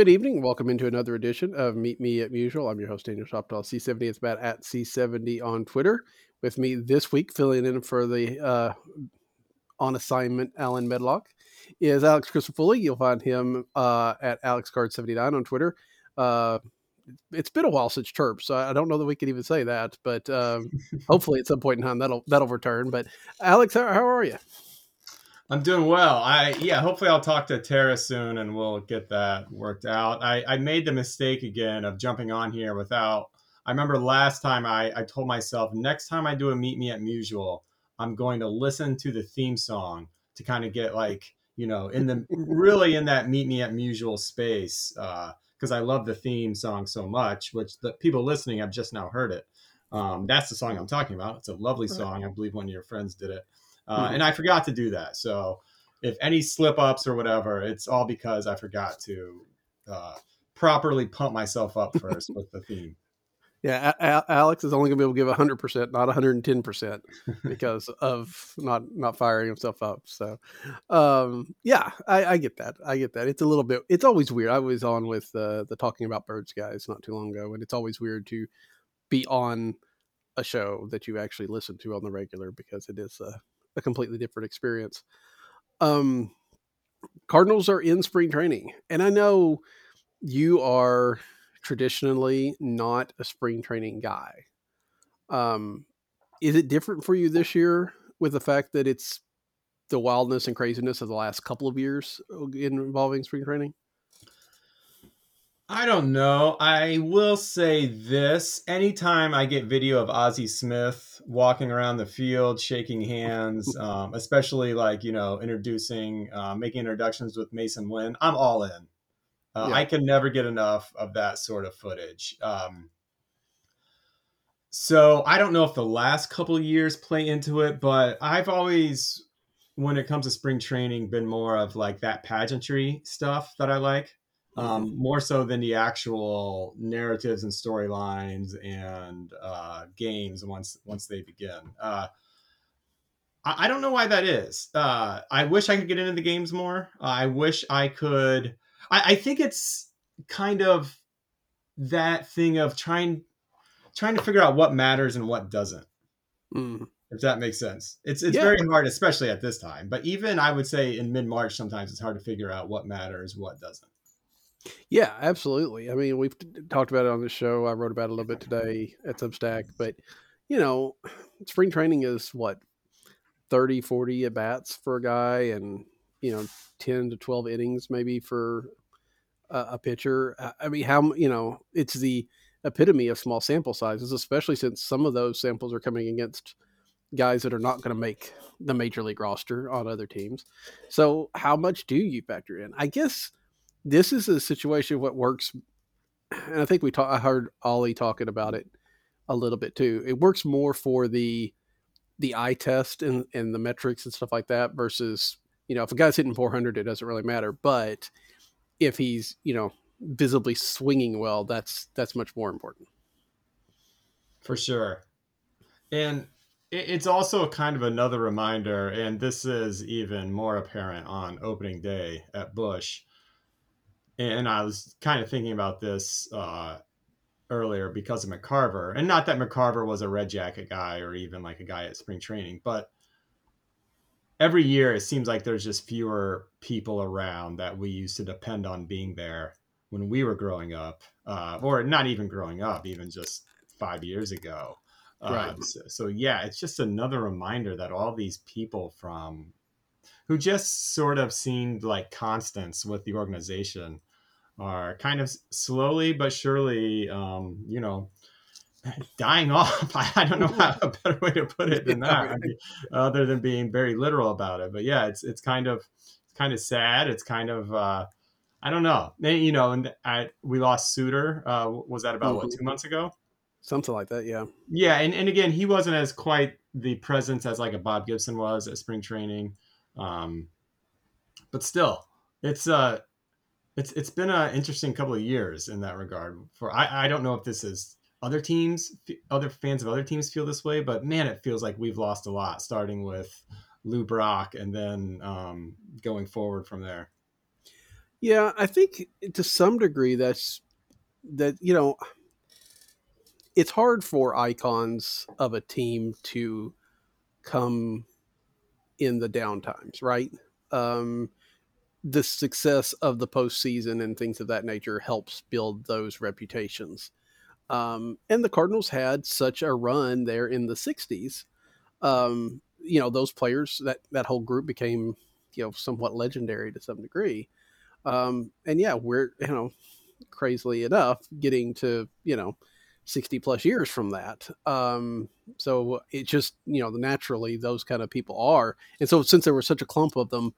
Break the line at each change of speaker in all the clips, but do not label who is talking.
Good evening. Welcome into another edition of Meet Me at Musial. I'm your host, Daniel Shoptaw, C70. It's about at C70 on Twitter. With me this week, filling in for the uh, on assignment Alan Medlock, is Alex Crisafulli. You'll find him uh, at AlexCard79 on Twitter. Uh, it's been a while since Chirp, so I don't know that we can even say that, but um, hopefully at some point in time that'll that'll return. But Alex, how, how are you?
I'm doing well. I yeah, hopefully I'll talk to Tara soon and we'll get that worked out. I, I made the mistake again of jumping on here without I remember last time I, I told myself next time I do a meet me at Musial, I'm going to listen to the theme song to kind of get like, you know, in the really in that meet me at Musial space. Uh, because I love the theme song so much, which the people listening have just now heard it. Um, that's the song I'm talking about. It's a lovely song. I believe one of your friends did it. Uh,
Mhm.
And I forgot to do that. So if any slip ups or whatever, it's all because I forgot to uh, properly pump myself up first with the theme.
Yeah, A- A- Alex is only going to be able to give 100%, not 110% because of not not firing himself up. So, um, yeah, I, I get that. I get that. It's a little bit. It's always weird. I was on with uh, the talking about birds guys not too long ago, and it's always weird to be on a show that you actually listen to on the regular because it is a, a completely different experience. Um, Cardinals are in spring training, and I know you are traditionally not a spring training guy. Um, is it different for you this year with the fact that it's the wildness and craziness of the last couple of years uh, involving spring training?
I don't know. I will say this. Anytime I get video of Ozzie Smith walking around the field, shaking hands, um, especially like, you know, introducing, uh, making introductions with Masyn Winn, I'm all in. Uh,
Yeah.
I can never get enough of that sort of footage. Um, so I don't know if the last couple of years play into it, but I've always, when it comes to spring training, been more of like that pageantry stuff that I like um, more so than the actual narratives and storylines and uh, games once once they begin. Uh, I, I don't know why that is. Uh, I wish I could get into the games more. I wish I could. I, I think it's kind of that thing of trying trying to figure out what matters and what doesn't
Mm.
if that makes sense. It's it's
Yeah.
very hard, especially at this time. But even I would say in mid March, sometimes it's hard to figure out what matters, what doesn't.
Yeah, absolutely. I mean, we've t- talked about it on the show. I wrote about it a little bit today at Substack, but you know, spring training is what 30, 40 at bats for a guy and, you know, 10 to 12 innings maybe for a, a pitcher. I- I mean, how, you know, it's the epitome of small sample sizes, especially since some of those samples are coming against guys that are not going to make the major league roster on other teams. So, how much do you factor in? I guess this is a situation what works and i think we talk, i heard ollie talking about it a little bit too it works more for the the eye test and and the metrics and stuff like that versus you know if a guy's hitting 400 it doesn't really matter but if he's you know visibly swinging well that's that's much more important
For sure. And it's also kind of another reminder, and this is even more apparent on opening day at Busch. And I was kind of thinking about this uh, earlier because of McCarver. And not that McCarver was a red jacket guy or even like a guy at spring training, but every year it seems like there's just fewer people around that we used to depend on being there. when we were growing up, uh, or not even growing up, even just five years ago. Uh,
Right.
so, so yeah, it's just another reminder that all these people from who just sort of seemed like constants with the organization are kind of slowly but surely, um, you know, dying off. I don't know how, a better way to put it than that, I mean, other than being very literal about it. But yeah, it's it's kind of it's kind of sad. It's kind of uh, I don't know. And, you know, and I, we lost Sutter. Uh, was that about what
Mhm.
two months ago?
Something like that, yeah.
Yeah, and, and again, he wasn't as quite the presence as like a Bob Gibson was at spring training, um, but still, it's uh, it's it's been an interesting couple of years in that regard. For I I don't know if this is other teams, other fans of other teams feel this way, but man, it feels like we've lost a lot, starting with Lou Brock and then um, going forward from there.
Yeah, I think to some degree that's that you know it's hard for icons of a team to come in the down times, right? Um, the success of the postseason and things of that nature helps build those reputations. Um, and the Cardinals had such a run there in the '60s. Um, you know, those players that that whole group became you know somewhat legendary to some degree. Um, and yeah, we're you know crazily enough getting to you know 60 plus years from that um so it just you know naturally those kind of people are and so since there was such a clump of them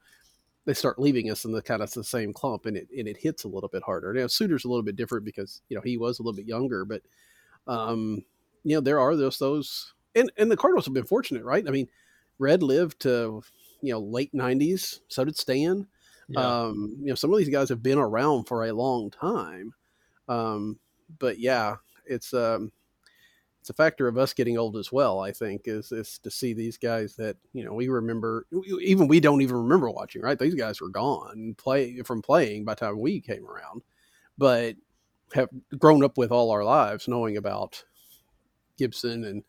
they start leaving us in the kind of the same clump and it and it hits a little bit harder. Now sutter's a little bit different because you know he was a little bit younger but um you know there are those those and and the cardinals have been fortunate right? I mean red lived to you know late 90s so did stan. Um, you know, some of these guys have been around for a long time. Um, but yeah, it's um, it's a factor of us getting old as well. I think is is to see these guys that you know we remember, even we don't even remember watching. Right, these guys were gone play from playing by the time we came around, but have grown up with all our lives knowing about Gibson and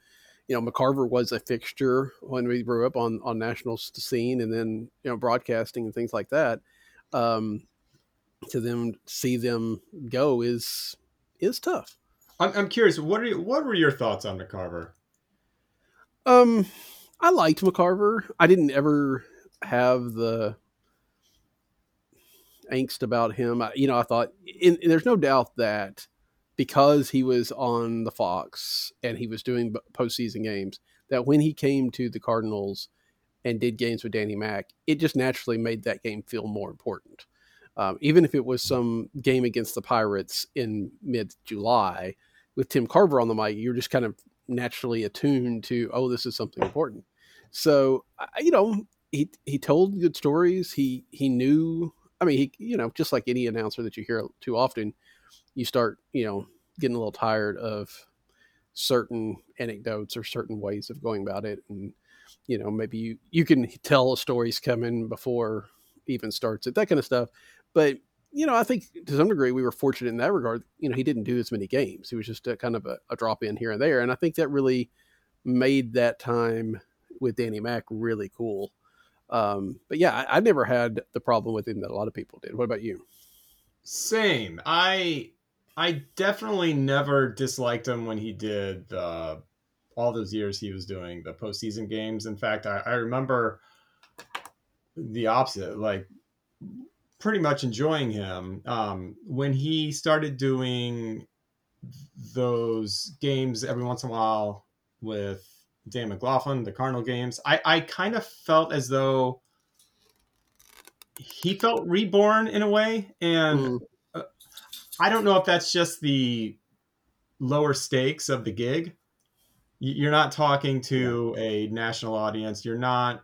you know McCarver was a fixture when we grew up on on national scene and then you know broadcasting and things like that um to them see them go is is tough
I'm, I'm curious. What are you, what were your thoughts on McCarver?
um i liked mccarver i didn't ever have the angst about him I, you know i thought there's no doubt that because he was on the fox and he was doing postseason games that when he came to the cardinals and did games with danny mack it just naturally made that game feel more important um, even if it was some game against the pirates in mid-july with tim carver on the mic you're just kind of naturally attuned to oh this is something important. So you know he he told good stories. He he knew i mean he you know just like any announcer that you hear too often you start you know getting a little tired of certain anecdotes or certain ways of going about it. And you know maybe you you can tell a story's coming before even starts it that kind of stuff but you know i think to some degree we were fortunate in that regard you know he didn't do as many games he was just a kind of a, a drop in here and there and i think that really made that time with danny mack really cool um, but yeah I, I never had the problem with him that a lot of people did what about you
Same. I I definitely never disliked him when he did the all those years he was doing the postseason games. In fact, I, I remember the opposite, like pretty much enjoying him um, when he started doing those games every once in a while with Dan McLaughlin, the Cardinal games. I, I kind of felt as though he felt reborn in a way, and
Mm,
I don't know if that's just the lower stakes of the gig. You're not talking to a national audience. You're not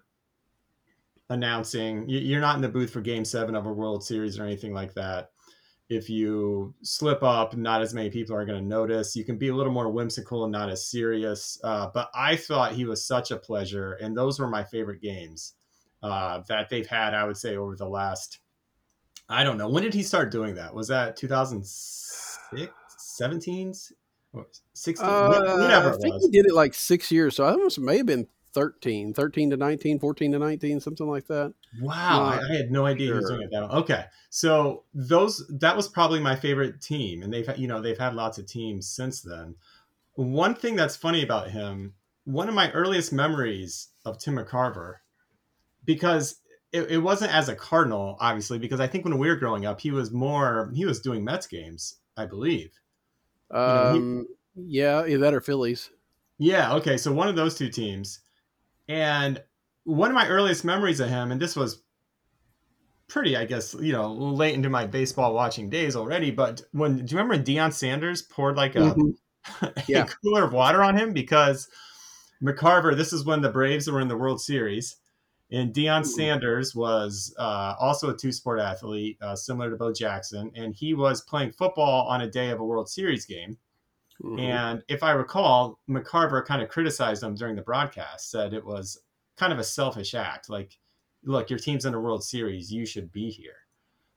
announcing. You're not in the booth for Game Seven of a World Series or anything like that. If you slip up, not as many people are going to notice. You can be a little more whimsical and not as serious. Uh, but I thought he was such a pleasure, and those were my favorite games uh, that they've had. I would say over the last I don't know. When did he start doing that? Was that 2006, 17, 16,
Uh,
whatever
I think he did it like six years, so I almost may have been 13, 13 to 19, 14 to 19, something like that.
Wow,
Not
I, had no idea he was doing it that. Okay, so those that was probably my favorite team, and they've had- you know they've had lots of teams since then. One thing that's funny about him, one of my earliest memories of Tim McCarver, because it, it wasn't as a Cardinal, obviously, because I think when we were growing up, he was more he was doing Mets games, I believe. know, he-
Um, yeah, either that or Phillies.
Yeah, okay. So one of those two teams. And one of my earliest memories of him, and this was pretty, I guess, you know, late into my baseball watching days already, but when do you remember when Deion Sanders poured like a,
Mhm.
a cooler of water on him because McCarver, this is when the Braves were in the World Series. And Deion
Ooh.
Sanders was uh, also a two sport athlete, uh, similar to Bo Jackson. And he was playing football on a day of a World Series game.
Mhm.
And if I recall, McCarver kind of criticized them during the broadcast, said it was kind of a selfish act. Like, look, your team's in a World Series, you should be here.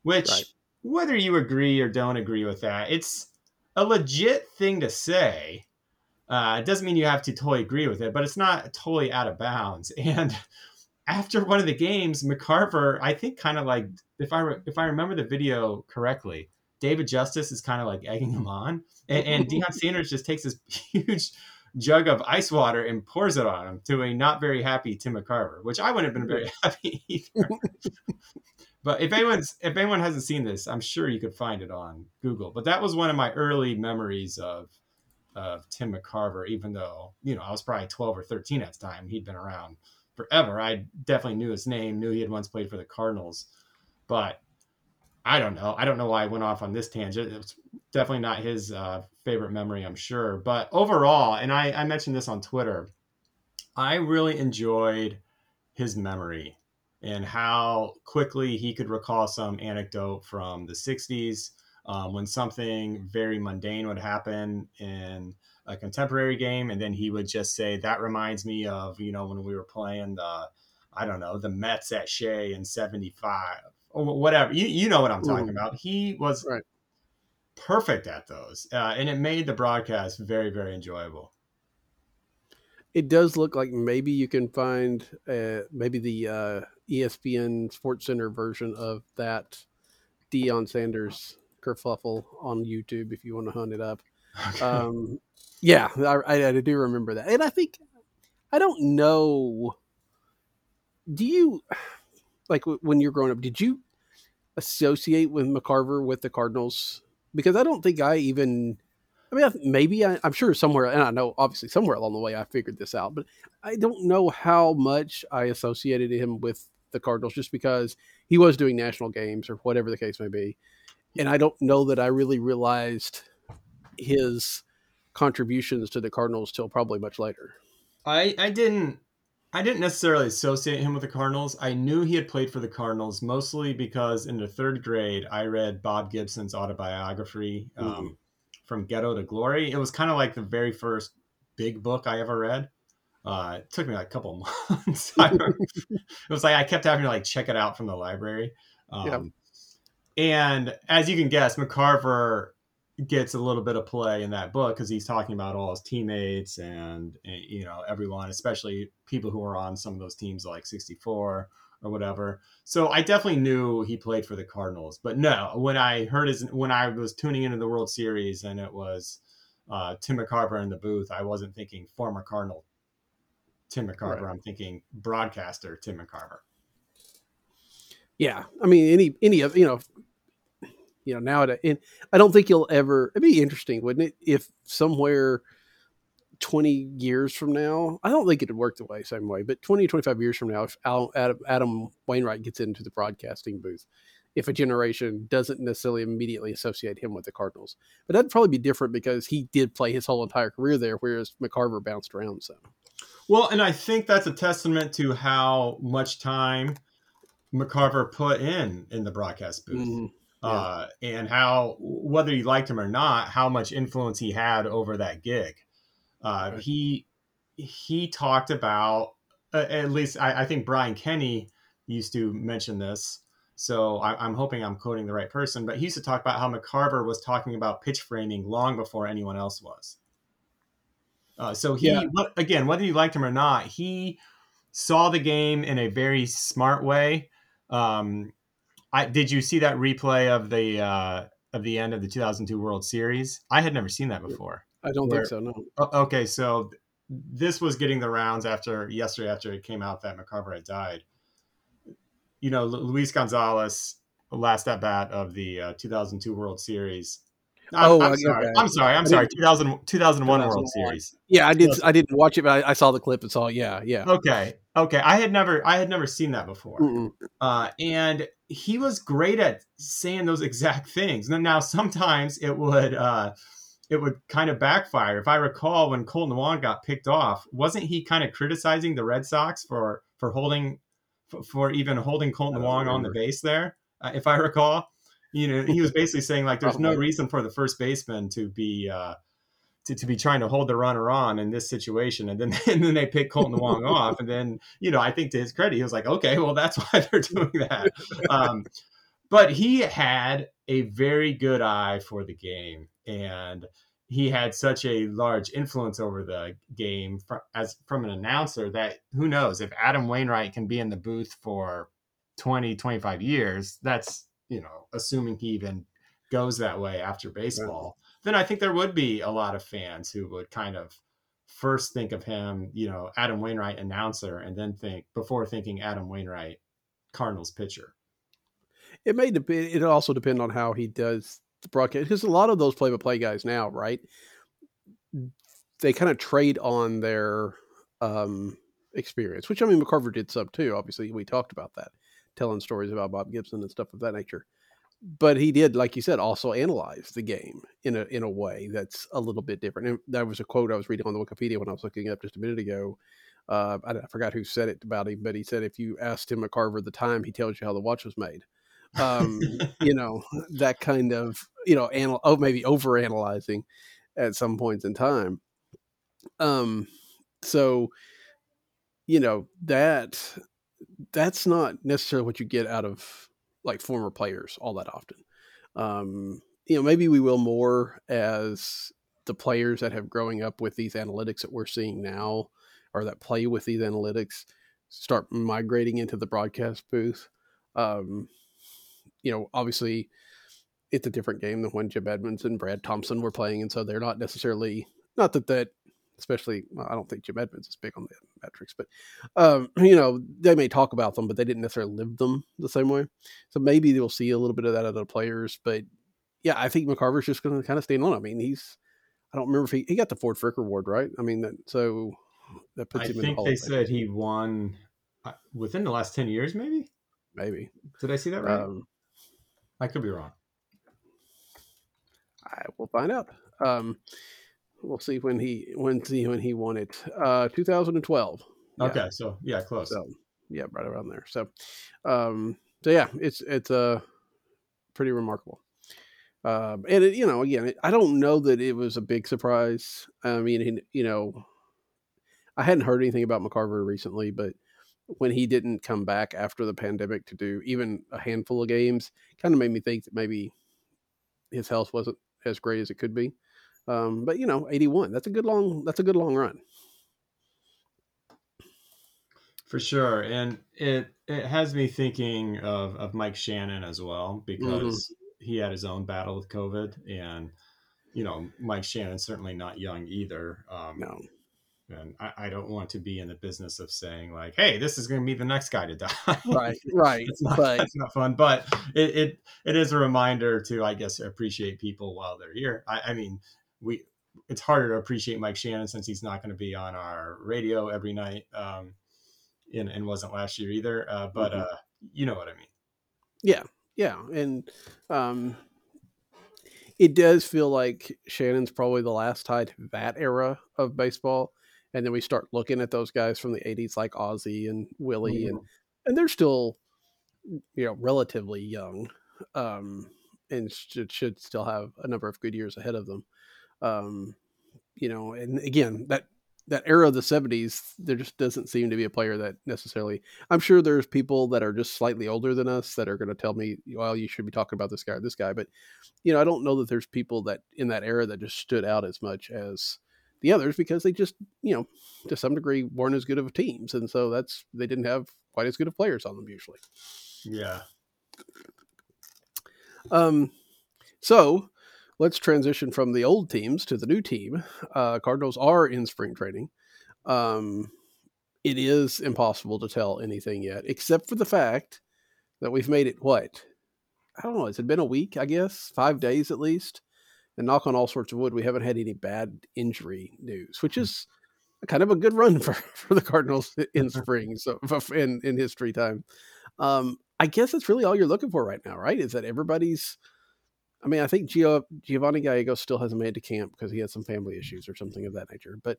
Which,
Right.
whether you agree or don't agree with that, it's a legit thing to say. Uh, it doesn't mean you have to totally agree with it, but it's not totally out of bounds. And after one of the games, McCarver, I think, kind of like if I re- if I remember the video correctly, David Justice is kind of like egging him on, and, and Deion Sanders just takes this huge jug of ice water and pours it on him to a not very happy Tim McCarver, which I wouldn't have been very happy either. but if anyone's if anyone hasn't seen this, I'm sure you could find it on Google. But that was one of my early memories of of Tim McCarver, even though you know I was probably 12 or 13 at the time. He'd been around forever. I definitely knew his name, knew he had once played for the Cardinals, but I don't know. I don't know why I went off on this tangent. It was definitely not his uh, favorite memory, I'm sure. But overall, and I, I mentioned this on Twitter, I really enjoyed his memory and how quickly he could recall some anecdote from the 60s um, when something very mundane would happen in a contemporary game. And then he would just say, That reminds me of, you know, when we were playing the, I don't know, the Mets at Shea in 75 or whatever. You, you know what I'm talking
Mhm.
about. He was
Right.
perfect at those. Uh, and it made the broadcast very, very enjoyable.
It does look like maybe you can find uh, maybe the uh, ESPN Sports Center version of that Deion Sanders kerfuffle on YouTube if you want to hunt it up. Um, yeah, I, I, I do remember that, and I think I don't know. Do you like when you're growing up? Did you associate with McCarver with the Cardinals? Because I don't think I even. I mean, maybe I, I'm sure somewhere, and I know obviously somewhere along the way I figured this out, but I don't know how much I associated him with the Cardinals just because he was doing national games or whatever the case may be, and I don't know that I really realized his contributions to the Cardinals till probably much later.
I, I didn't I didn't necessarily associate him with the Cardinals. I knew he had played for the Cardinals mostly because in the third grade I read Bob Gibson's autobiography, um, From Ghetto to Glory. It was kind of like the very first big book I ever read. Uh, it took me like a couple months. It was like I kept having to like check it out from the library. Um,
Yeah.
And as you can guess, McCarver gets a little bit of play in that book because he's talking about all his teammates and, and, you know everyone, especially people who are on some of those teams like 64 or whatever. So I definitely knew he played for the Cardinals, but no, when I heard his when I was tuning into the World Series and it was uh, Tim McCarver in the booth, I wasn't thinking former Cardinal Tim McCarver.
Right.
I'm thinking broadcaster Tim McCarver.
Yeah, I mean any any of you know, you know now and I don't think you'll ever. It'd be interesting, wouldn't it, if somewhere twenty years from now, I don't think it'd work the way same way, but 20, 25 years from now, if Adam, Adam Wainwright gets into the broadcasting booth, if a generation doesn't necessarily immediately associate him with the Cardinals, but that'd probably be different because he did play his whole entire career there, whereas McCarver bounced around some.
Well, and I think that's a testament to how much time McCarver put in in the broadcast booth.
Mhm. Yeah.
uh, and how whether you liked him or not, how much influence he had over that gig. Uh,
Right.
He he talked about uh, at least I, I think Brian Kenny used to mention this. So I, I'm hoping I'm quoting the right person, but he used to talk about how McCarver was talking about pitch framing long before anyone else was. Uh, so he,
Yeah.
again, whether you liked him or not, he saw the game in a very smart way. Um, I did you see that replay of the uh, of the end of the 2002 World Series? I had never seen that before.
I don't
Where-
think so. No.
Okay, so this was getting the rounds after yesterday after it came out that McCarver had died. You know, Luis Gonzalez, last at bat of the uh, 2002 World Series. I'm,
Oh,
I'm sorry. I'm sorry. I'm sorry. 2000, 2001 World Series.
Yeah, I did. I didn't watch it, but I, I saw the clip and saw. Yeah, yeah.
Okay. Okay. I had never I had never seen that before.
Mm-mm.
Uh, and he was great at saying those exact things. Now, now sometimes it would uh, it would kind of backfire. If I recall, when Kolten Wong got picked off, wasn't he kind of criticizing the Red Sox for for holding for, for even holding
Kolten
Wong on the base there? Uh, if I recall, you know, he was basically saying like, "There's no reason for the first baseman to be." Uh, to, to be trying to hold the runner on in this situation, and then and then they pick Kolten Wong off, and then you know I think to his credit he was like, okay, well that's why they're doing that. Um, but he had a very good eye for the game, and he had such a large influence over the game as from an announcer that who knows if Adam Wainwright can be in the booth for 20, 25 years, that's you know assuming he even goes that way after baseball then I think there would be a lot of fans who would kind of first think of him, you know, Adam Wainwright announcer, and then think before thinking Adam Wainwright Cardinals pitcher.
It may depend. It also depend on how he does the broadcast because a lot of those play-by-play guys now, right? They kind of trade on their um, experience, which I mean, McCarver did some too. Obviously, we talked about that, telling stories about Bob Gibson and stuff of that nature. But he did, like you said, also analyze the game in a in a way that's a little bit different. And that was a quote I was reading on the Wikipedia when I was looking up just a minute ago. Uh, I, I forgot who said it about him, but he said if you asked Tim carver the time, he tells you how the watch was made um, you know, that kind of, you know, anal- oh, maybe over analyzing at some points in time. Um, so, you know, that that's not necessarily what you get out of like former players all that often. Um, you know, maybe we will more as the players that have growing up with these analytics that we're seeing now or that play with these analytics start migrating into the broadcast booth. Um, you know, obviously it's a different game than when Jim Edmonds and Brad Thompson were playing. And so they're not necessarily, not that that, especially, well, I don't think Jim Edmonds is big on the metrics, but, um, you know, they may talk about them, but they didn't necessarily live them the same way. So maybe they'll see a little bit of that out of the players. But yeah, I think McCarver's just going to kind of stay on. I mean, he's, I don't remember if he, he got the Ford Frick Award, right? I mean, that, so that puts
I
him in the
think they said he won uh, within the last 10 years, maybe?
maybe.
Did I see that right?
Um,
I could be wrong.
I will find out. Um, we'll see when he when see when he won it. Uh, 2012. Yeah,
Okay, so yeah, close.
So yeah, right around there. So, um, so yeah, it's it's uh, pretty remarkable. Um, and it, you know, again, it, I don't know that it was a big surprise. I mean, you know, I hadn't heard anything about McCarver recently, but when he didn't come back after the pandemic to do even a handful of games, kind of made me think that maybe his health wasn't as great as it could be. Um, but you know, 81, that's a good long, that's a good long run.
For sure, and it it has me thinking of of Mike Shannon as well because he had his own battle with COVID, and you know Mike Shannon's certainly not young either. Um,
No,
and I, I don't want to be in the business of saying like, "Hey, this is going to be the next guy to die."
right, right.
It's not,
but
that's not fun, but it, it it is a reminder to, I guess, appreciate people while they're here. I, I mean, we it's harder to appreciate Mike Shannon since he's not going to be on our radio every night, um, and, and wasn't last year either. Uh, but
Mhm.
uh, you know what I mean.
yeah, yeah, and um, it does feel like Shannon's probably the last tie to that era of baseball, and then we start looking at those guys from the '80s like Ozzie and Willie, and and they're still, you know, relatively young, um, and should should still have a number of good years ahead of them. Um, you know, and again, that that era of the '70s, there just doesn't seem to be a player that necessarily. I'm sure there's people that are just slightly older than us that are going to tell me, "Well, you should be talking about this guy or this guy," but you know, I don't know that there's people that in that era that just stood out as much as the others because they just, you know, to some degree weren't as good of teams, and so that's they didn't have quite as good of players on them usually.
Yeah.
Um, so let's transition from the old teams to the new team. Uh, Cardinals are in spring training. Um, it is impossible to tell anything yet, except for the fact that we've made it what? I don't know. Has it been a week? I guess five days at least. And knock on all sorts of wood, we haven't had any bad injury news, which is kind of a good run for, for the Cardinals in spring, so in in history time. Um, I guess that's really all you're looking for right now, right? Is that everybody's I mean, I think Gio, Giovanni Gallegos still hasn't made it to camp because he had some family issues or something of that nature. But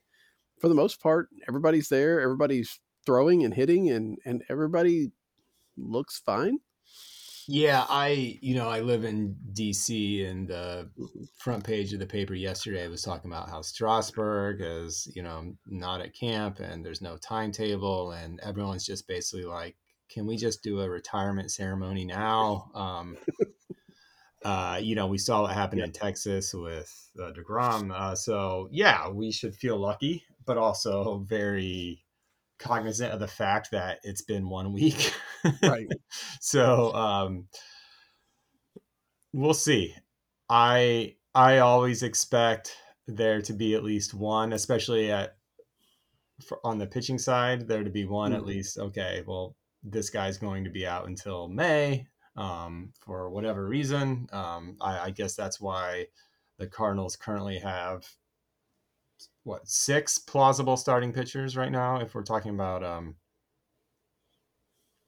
for the most part, everybody's there. Everybody's throwing and hitting, and and everybody looks fine.
Yeah, I you know I live in D.C. and the mm-hmm. front page of the paper yesterday was talking about how Strasburg is you know not at camp and there's no timetable and everyone's just basically like, can we just do a retirement ceremony now? Um, uh, you know, we saw what happened yeah. in Texas with uh, Degrom. Uh, so yeah, we should feel lucky, but also very cognizant of the fact that it's been one week.
right.
so um, we'll see. I I always expect there to be at least one, especially at for, on the pitching side, there to be one mm-hmm. at least. Okay, well, this guy's going to be out until May um, for whatever reason. Um, I, I, guess that's why the Cardinals currently have what six plausible starting pitchers right now. If we're talking about, um,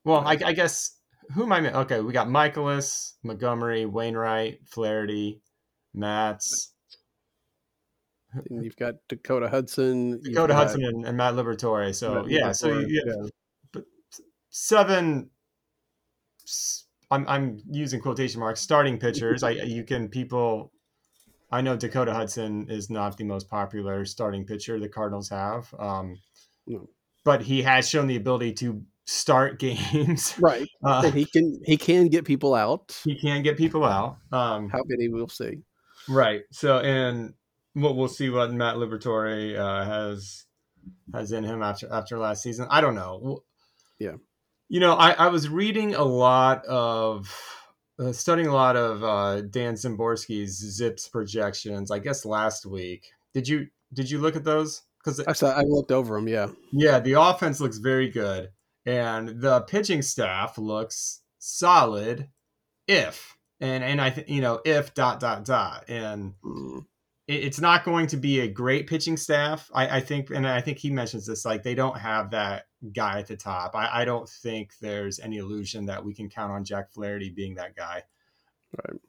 well, I, I guess who am I? Okay, we got Mikolas, Montgomery, Wainwright, Flaherty, Matz.
And you've got Dakota Hudson,
Dakota got... Hudson, and, and, Matt Liberatore. So Matt yeah, Liberatore, so you, yeah. seven I'm I'm using quotation marks starting pitchers. I you can people I know Dakota Hudson is not the most popular starting pitcher the Cardinals have. Um, no. but he has shown the ability to start games.
Right. Uh, he can he can get people out.
He can get people out. Um,
How many we'll see.
Right. So and what we'll see what Matt Liberatore uh, has has in him after after last season. I don't know.
Yeah.
You know, I, I was reading a lot of, uh, studying a lot of uh, Dan Szymborski's ZiPS projections. I guess last week. Did you did you look at those?
Because I saw I looked over them. Yeah.
Yeah, the offense looks very good, and the pitching staff looks solid. If and and I think you know if dot dot dot and. Mm it's not going to be a great pitching staff. I, I, think, and I think he mentions this, like they don't have that guy at the top. I, I, don't think there's any illusion that we can count on Jack Flaherty being that guy.
Right.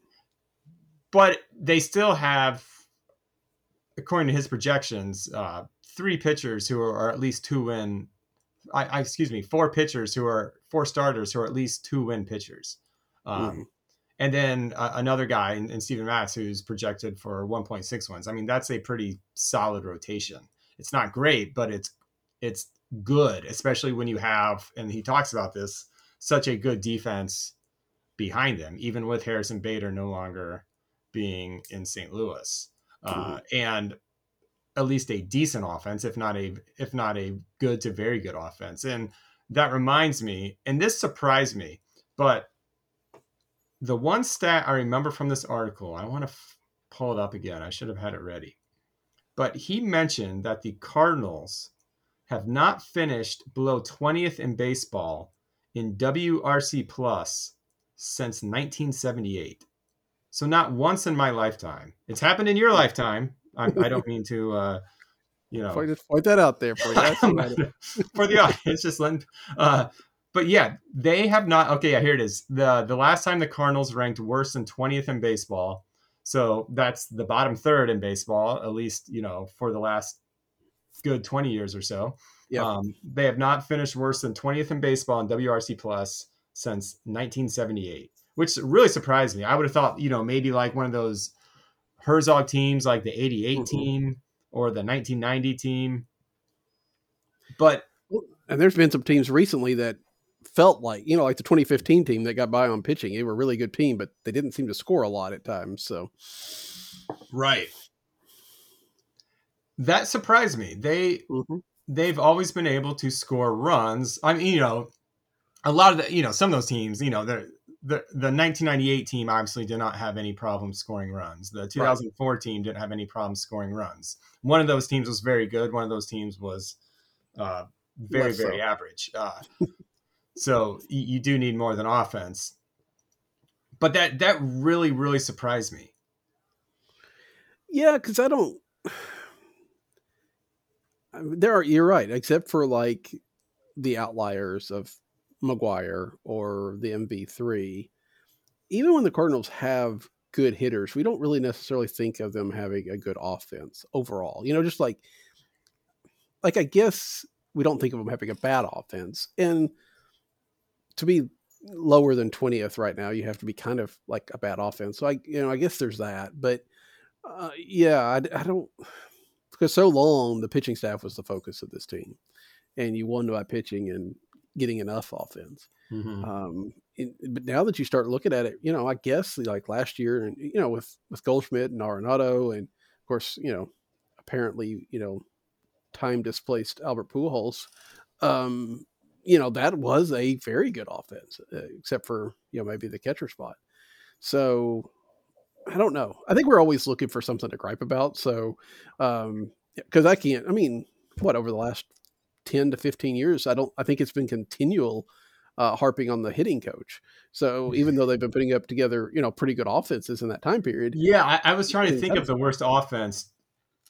But they still have, according to his projections, uh, three pitchers who are, at least two win. I, I, excuse me, four pitchers who are four starters who are at least two win pitchers. Um, mm and then uh, another guy in, in Steven Matz who's projected for 1.6 wins. I mean, that's a pretty solid rotation. It's not great, but it's it's good, especially when you have, and he talks about this, such a good defense behind them, even with Harrison Bader no longer being in St. Louis, uh, mm-hmm. and at least a decent offense, if not a if not a good to very good offense. And that reminds me, and this surprised me, but the one stat I remember from this article, I want to f- pull it up again. I should have had it ready. But he mentioned that the Cardinals have not finished below 20th in baseball in WRC plus since 1978. So not once in my lifetime. It's happened in your lifetime. I, I don't mean to, uh, you know,
point, point, that out there for you.
for the audience. Just letting, uh, but yeah, they have not. Okay, yeah, here it is. the The last time the Cardinals ranked worse than twentieth in baseball, so that's the bottom third in baseball, at least you know for the last good twenty years or so. Yeah, um, they have not finished worse than twentieth in baseball in WRC plus since 1978, which really surprised me. I would have thought you know maybe like one of those Herzog teams, like the '88 mm-hmm. team or the 1990 team, but
and there's been some teams recently that felt like, you know, like the 2015 team that got by on pitching. They were a really good team, but they didn't seem to score a lot at times. So,
right. That surprised me. They
Mhm.
they've always been able to score runs. I mean, you know, a lot of the you know some of those teams, you know, the the the 1998 team obviously did not have any problem scoring runs. The 2004 team didn't have any problem scoring runs. One of those teams was very good. One of those teams was uh, very
Less so.
very average. Uh, so you, you do need more than offense. But that that really really surprised me.
Yeah, because I don't. There are you're right, except for like the outliers of McGwire or the MV3. Even when the Cardinals have good hitters, we don't really necessarily think of them having a good offense overall. You know, just like like I guess we don't think of them having a bad offense. And to be lower than 20th right now, you have to be kind of like a bad offense. So I you know, I guess there's that, but uh, yeah, I, I don't because so long the pitching staff was the focus of this team, and you won by pitching and getting enough offense. Um, it- but now that you start looking at it, you know, I guess like last year, and you know, with with Goldschmidt and Arenado, and of course, you know, apparently, you know, time displaced Albert Pujols. Um, you know, that was a very good offense, uh, except for you know maybe the catcher spot. So I don't know. I think we're always looking for something to gripe about. So, um, because I can't. I mean, what over the last ten to fifteen years, I don't. I think it's been continual uh, harping on the hitting coach. So even though they've been putting up together, you know, pretty good offenses in that time period,
Yeah, I, I was trying to think of the worst offense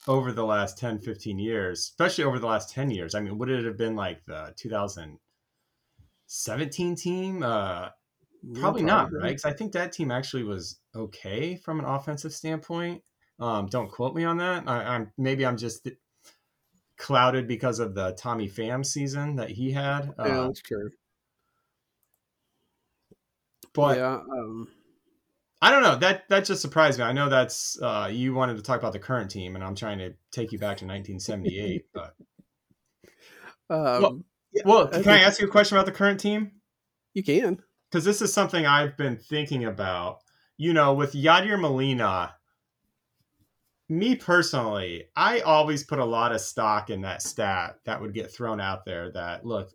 over the last 10, 15 years, especially over the last 10 years. I mean, would it have been like the 2017 team? Uh, probably not, right? Because I think that team actually was okay from an offensive standpoint. Um, don't quote me on that. I, I'm maybe I'm just clouded because of the Tommy Pham season that he had.
Yeah,
Uh,
that's true.
but
yeah, um,
I don't know. That that just surprised me. I know that's uh, you wanted to talk about the current team, and I'm trying to take you back to 1978. but
um, yeah,
well, can I
think
ask you a question about the current team?
you can.
Because this is something I've been thinking about. You know, with Yadier Molina, me personally, I always put a lot of stock in that stat that would get thrown out there. That look,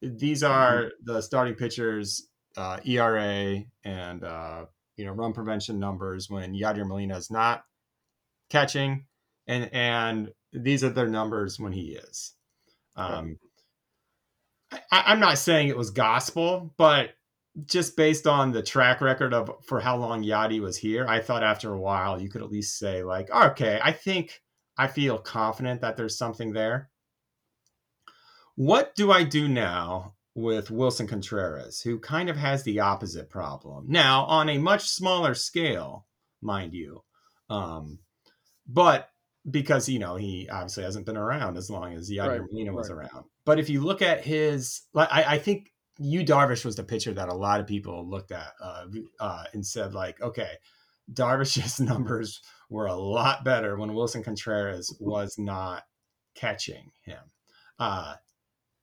these are the starting pitchers uh, ERA and uh, you know run prevention numbers when Yadier Molina is not catching, and and these are their numbers when he is. Um, I, I'm not saying it was gospel, but just based on the track record of for how long Yadi was here, I thought after a while you could at least say like, okay, I think I feel confident that there's something there. What do I do now with Wilson Contreras, who kind of has the opposite problem now on a much smaller scale, mind you, um, but because you know he obviously hasn't been around as long as Yadier
Right,
Molina was
right.
around. But if you look at his, like I, I think you Darvish was the pitcher that a lot of people looked at uh, uh, and said like, okay, Darvish's numbers were a lot better when Wilson Contreras was not catching him. Uh,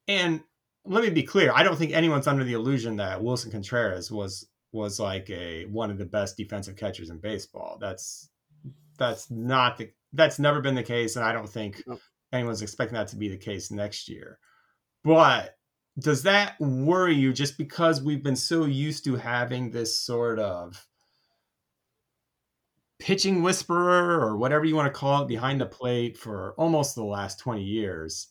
and let me be clear, I don't think anyone's under the illusion that Wilson Contreras was was like a one of the best defensive catchers in baseball. That's that's not the that's never been the case, and I don't think anyone's expecting that to be the case next year. But does that worry you just because we've been so used to having this sort of pitching whisperer or whatever you want to call it behind the plate for almost the last 20 years?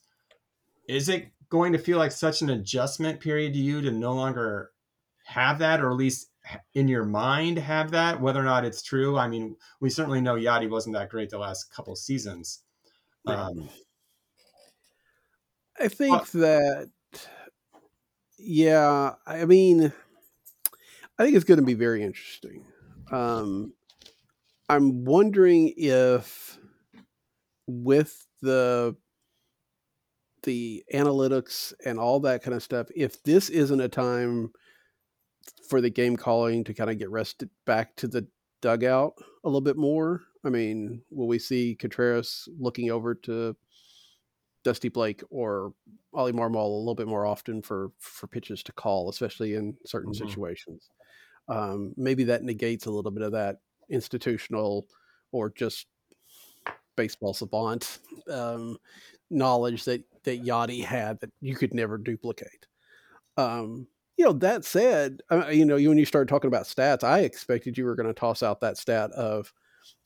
Is it going to feel like such an adjustment period to you to no longer have that, or at least in your mind have that, whether or not it's true? I mean, we certainly know Yadi wasn't that great the last couple seasons. Um,
I think that, yeah, I mean, I think it's going to be very interesting. Um, I'm wondering if, with the the analytics and all that kind of stuff, if this isn't a time for the game calling to kind of get rested back to the dugout a little bit more. I mean, will we see Contreras looking over to Dusty Blake or Ollie Marmol a little bit more often for for pitches to call, especially in certain
Mhm.
situations. Um, maybe that negates a little bit of that institutional or just baseball savant um, knowledge that that Yadi had that you could never duplicate. Um, you know, that said, uh, you know, when you started talking about stats, I expected you were going to toss out that stat of,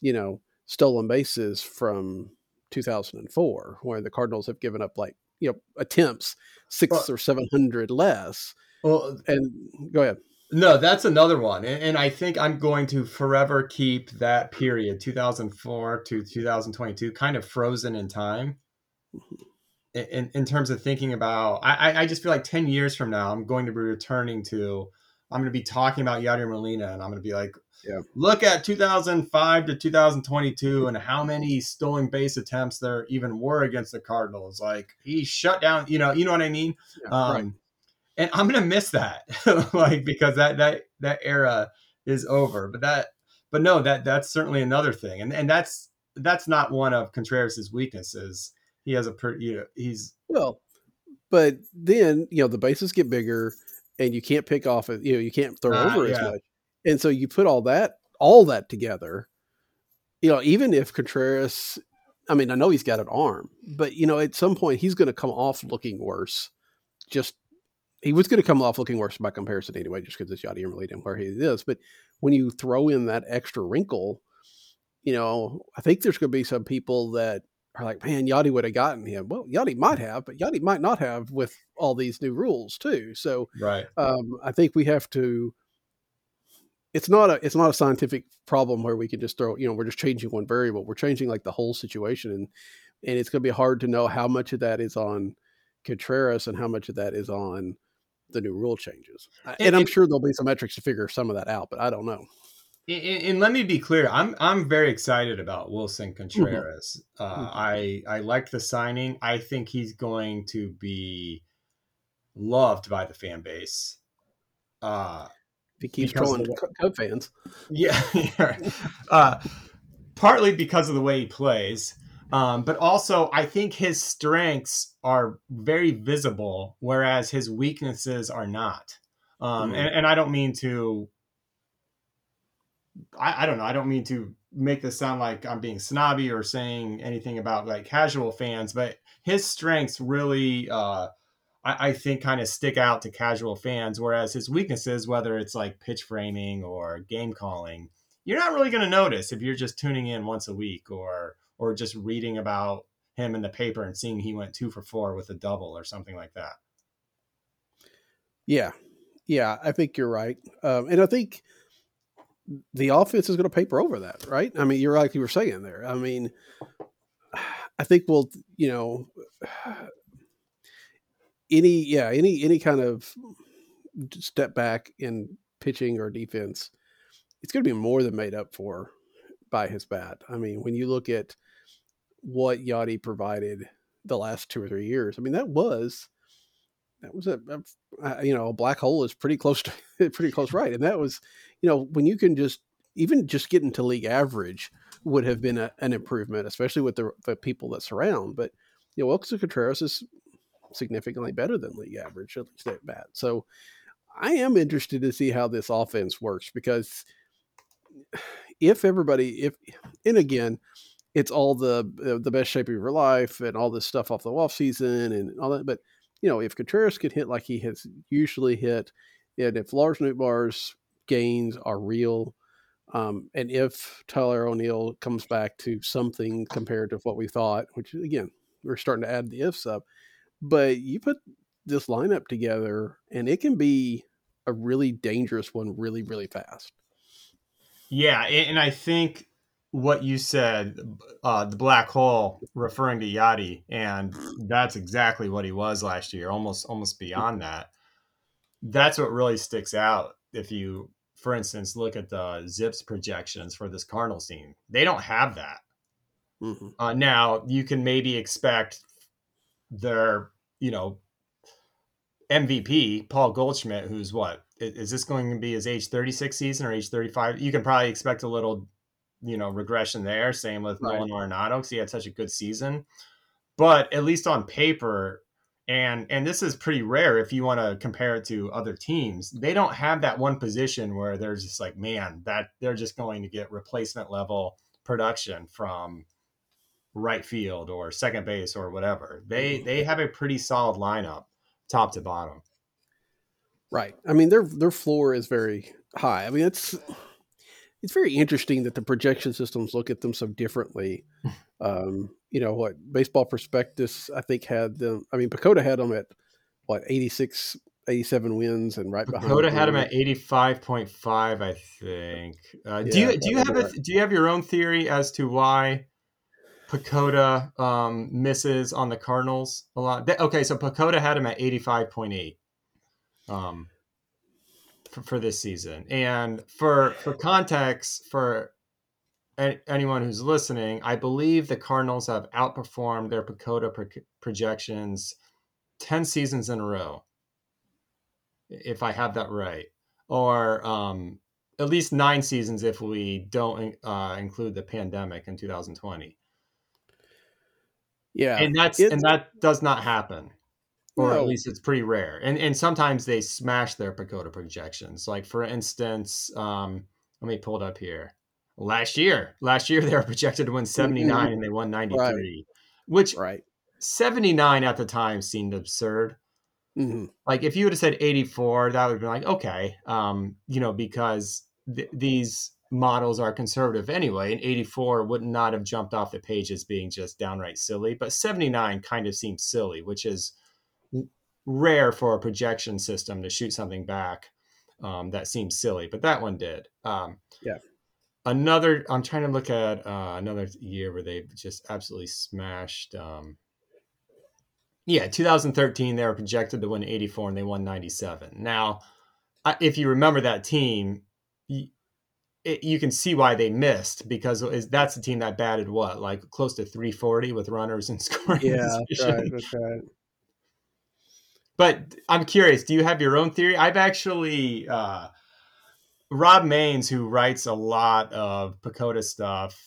you know, stolen bases from 2004, where the Cardinals have given up like, you know, attempts six well, or 700 less. Well, and go ahead.
No, that's another one. And, and, I think I'm going to forever keep that period, 2004 to 2022, kind of frozen in time. Mm-hmm in, in terms of thinking about I, I just feel like 10 years from now i'm going to be returning to i'm going to be talking about Yadier Molina and i'm going to be like yeah. look at 2005 to 2022 and how many stolen base attempts there even were against the cardinals like he shut down you know you know what i mean yeah, um, right. and i'm going to miss that like because that that that era is over but that but no that that's certainly another thing and and that's that's not one of contreras's weaknesses he has a pretty, you know, he's
well, but then you know the bases get bigger, and you can't pick off. You know, you can't throw uh, over yeah. as much, and so you put all that all that together. You know, even if Contreras, I mean, I know he's got an arm, but you know, at some point he's going to come off looking worse. Just he was going to come off looking worse by comparison anyway, just because it's Yadier Molina where he is. But when you throw in that extra wrinkle, you know, I think there's going to be some people that are like, man, Yadi would have gotten him. Well, Yadi might have, but Yadi might not have with all these new rules too. So,
right.
Um, I think we have to. It's not a it's not a scientific problem where we can just throw you know we're just changing one variable. We're changing like the whole situation, and and it's going to be hard to know how much of that is on Contreras and how much of that is on the new rule changes. And, and I'm sure there'll be some metrics to figure some of that out, but I don't know.
And, and, let me be clear, I'm I'm very excited about Willson mm-hmm. Contreras. Mm-hmm. Uh, mm-hmm. I I like the signing. I think he's going to be loved by the fan base.
Uh, he keeps trolling Cub fans.
Yeah, yeah. uh, partly because of the way he plays, um, but also I think his strengths are very visible, whereas his weaknesses are not. Um, mm-hmm. and, and I don't mean to I, I don't know. I don't mean to make this sound like I'm being snobby or saying anything about like casual fans, but his strengths really, uh, I, I think, kind of stick out to casual fans. Whereas his weaknesses, whether it's like pitch framing or game calling, you're not really going to notice if you're just tuning in once a week or or just reading about him in the paper and seeing he went two for four with a double or something like that.
Yeah, yeah, I think you're right, um, and I think the offense is going to paper over that, right? I mean, you're like you were saying there. I mean, I think we'll, you know, any yeah, any any kind of step back in pitching or defense, it's going to be more than made up for by his bat. I mean, when you look at what Yadi provided the last two or three years, I mean, that was that was a, a, you know a black hole is pretty close to pretty close right and that was you know when you can just even just getting to league average would have been a, an improvement especially with the, the, people that surround but you know Willson Contreras is significantly better than league average at least at bat. So I am interested to see how this offense works because if everybody if and again it's all the the best shape of your life and all this stuff off the off season and all that but you know, if Contreras could hit like he has usually hit, and if Lars Nootbaar's gains are real, um, and if Tyler O'Neill comes back to something compared to what we thought, which again, we're starting to add the ifs up, but you put this lineup together and it can be a really dangerous one really, really fast.
Yeah. And I think what you said, uh, the black hole, referring to Yadi, and that's exactly what he was last year, almost almost beyond that. That's what really sticks out. If you, for instance, look at the ZiPS projections for this Cardinals team, they don't have that. Mm-hmm. Uh, now you can maybe expect their, you know, MVP Paul Goldschmidt, who's what is this going to be his age 36 season or age 35? You can probably expect a little you know regression there. Same with right. Nolan Arenado because he had such a good season. But at least on paper, and and this is pretty rare if you want to compare it to other teams. They don't have that one position where they're just like, man, that they're just going to get replacement level production from right field or second base or whatever. They they have a pretty solid lineup, top to bottom.
Right. I mean, their their floor is very high. I mean, it's it's very interesting that the projection systems look at them so differently. Um, you know what? Baseball Prospectus, I think, had them. I mean, PECOTA had them at what 86, 87 wins, and right behind.
PECOTA had them at eighty five point five, I think. Uh, do you do you have a do you have your own theory as to why PECOTA um, misses on the Cardinals a lot? Okay, so PECOTA had him at eighty five point eight. Um, for, for this season. And for for context, for a- anyone who's listening, I believe the Cardinals have outperformed their PECOTA pro- projections ten seasons in a row, if I have that right, or um, at least nine seasons if we don't uh, include the pandemic in 2020.
Yeah,
and that's
it's-
and that does not happen or at least it's pretty rare. And and sometimes they smash their PECOTA projections. Like for instance um let me pull it up here. Last year last year they were projected to win 79 and they won 93 which
right.
79 at the time seemed absurd.
Hmm
like if you would have said 84 that would have been like okay um you know because th- these models are conservative anyway and 84 would not have jumped off the page as being just downright silly but 79 kind of seems silly which is rare for a projection system to shoot something back um, that seems silly but that one did um,
Yeah.
another i'm trying to look at uh, another year where they just absolutely smashed um, yeah, 2013 they were projected to win 84 and they won 97. Now, if you remember that team, it, you can see why they missed because is that's the team that batted what like close to 340 with runners and scoring.
Yeah, that's right. That's right.
But I'm curious, do you have your own theory? I've actually uh, Rob Mains, who writes a lot of PECOTA stuff,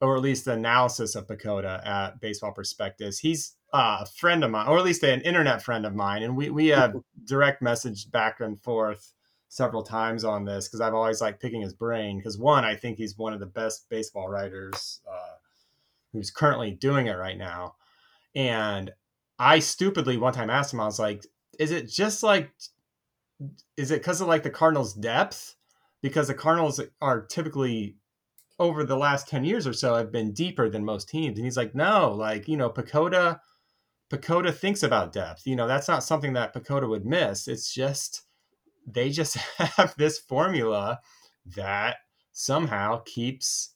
or at least the analysis of PECOTA at Baseball Prospectus. He's uh, a friend of mine, or at least an internet friend of mine, and we we have direct message back and forth several times on this because I've always liked picking his brain. Because one, I think he's one of the best baseball writers uh, who's currently doing it right now, and I stupidly one time asked him, I was like, is it just like is it because of like the Cardinals' depth? Because the Cardinals are typically over the last 10 years or so have been deeper than most teams. And he's like, no, like, you know, PECOTA, PECOTA thinks about depth. You know, that's not something that PECOTA would miss. It's just they just have this formula that somehow keeps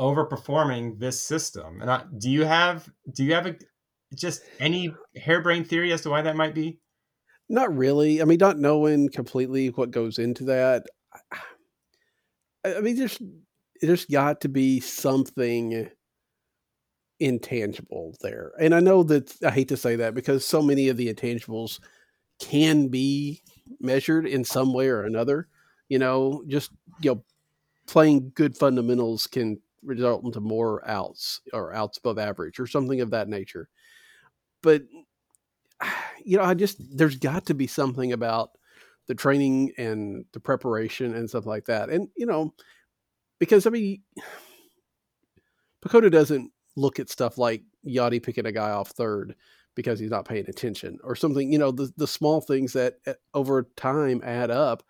overperforming this system. And I, do you have do you have a just any harebrained theory as to why that might be?
Not really. I mean, not knowing completely what goes into that. I, I mean, there's there's got to be something intangible there, and I know that I hate to say that because so many of the intangibles can be measured in some way or another. You know, just you know, playing good fundamentals can result into more outs or outs above average or something of that nature. But you know, I just there's got to be something about the training and the preparation and stuff like that. And you know, because I mean, PECOTA doesn't look at stuff like Yadi picking a guy off third because he's not paying attention or something. You know, the the small things that uh, over time add up.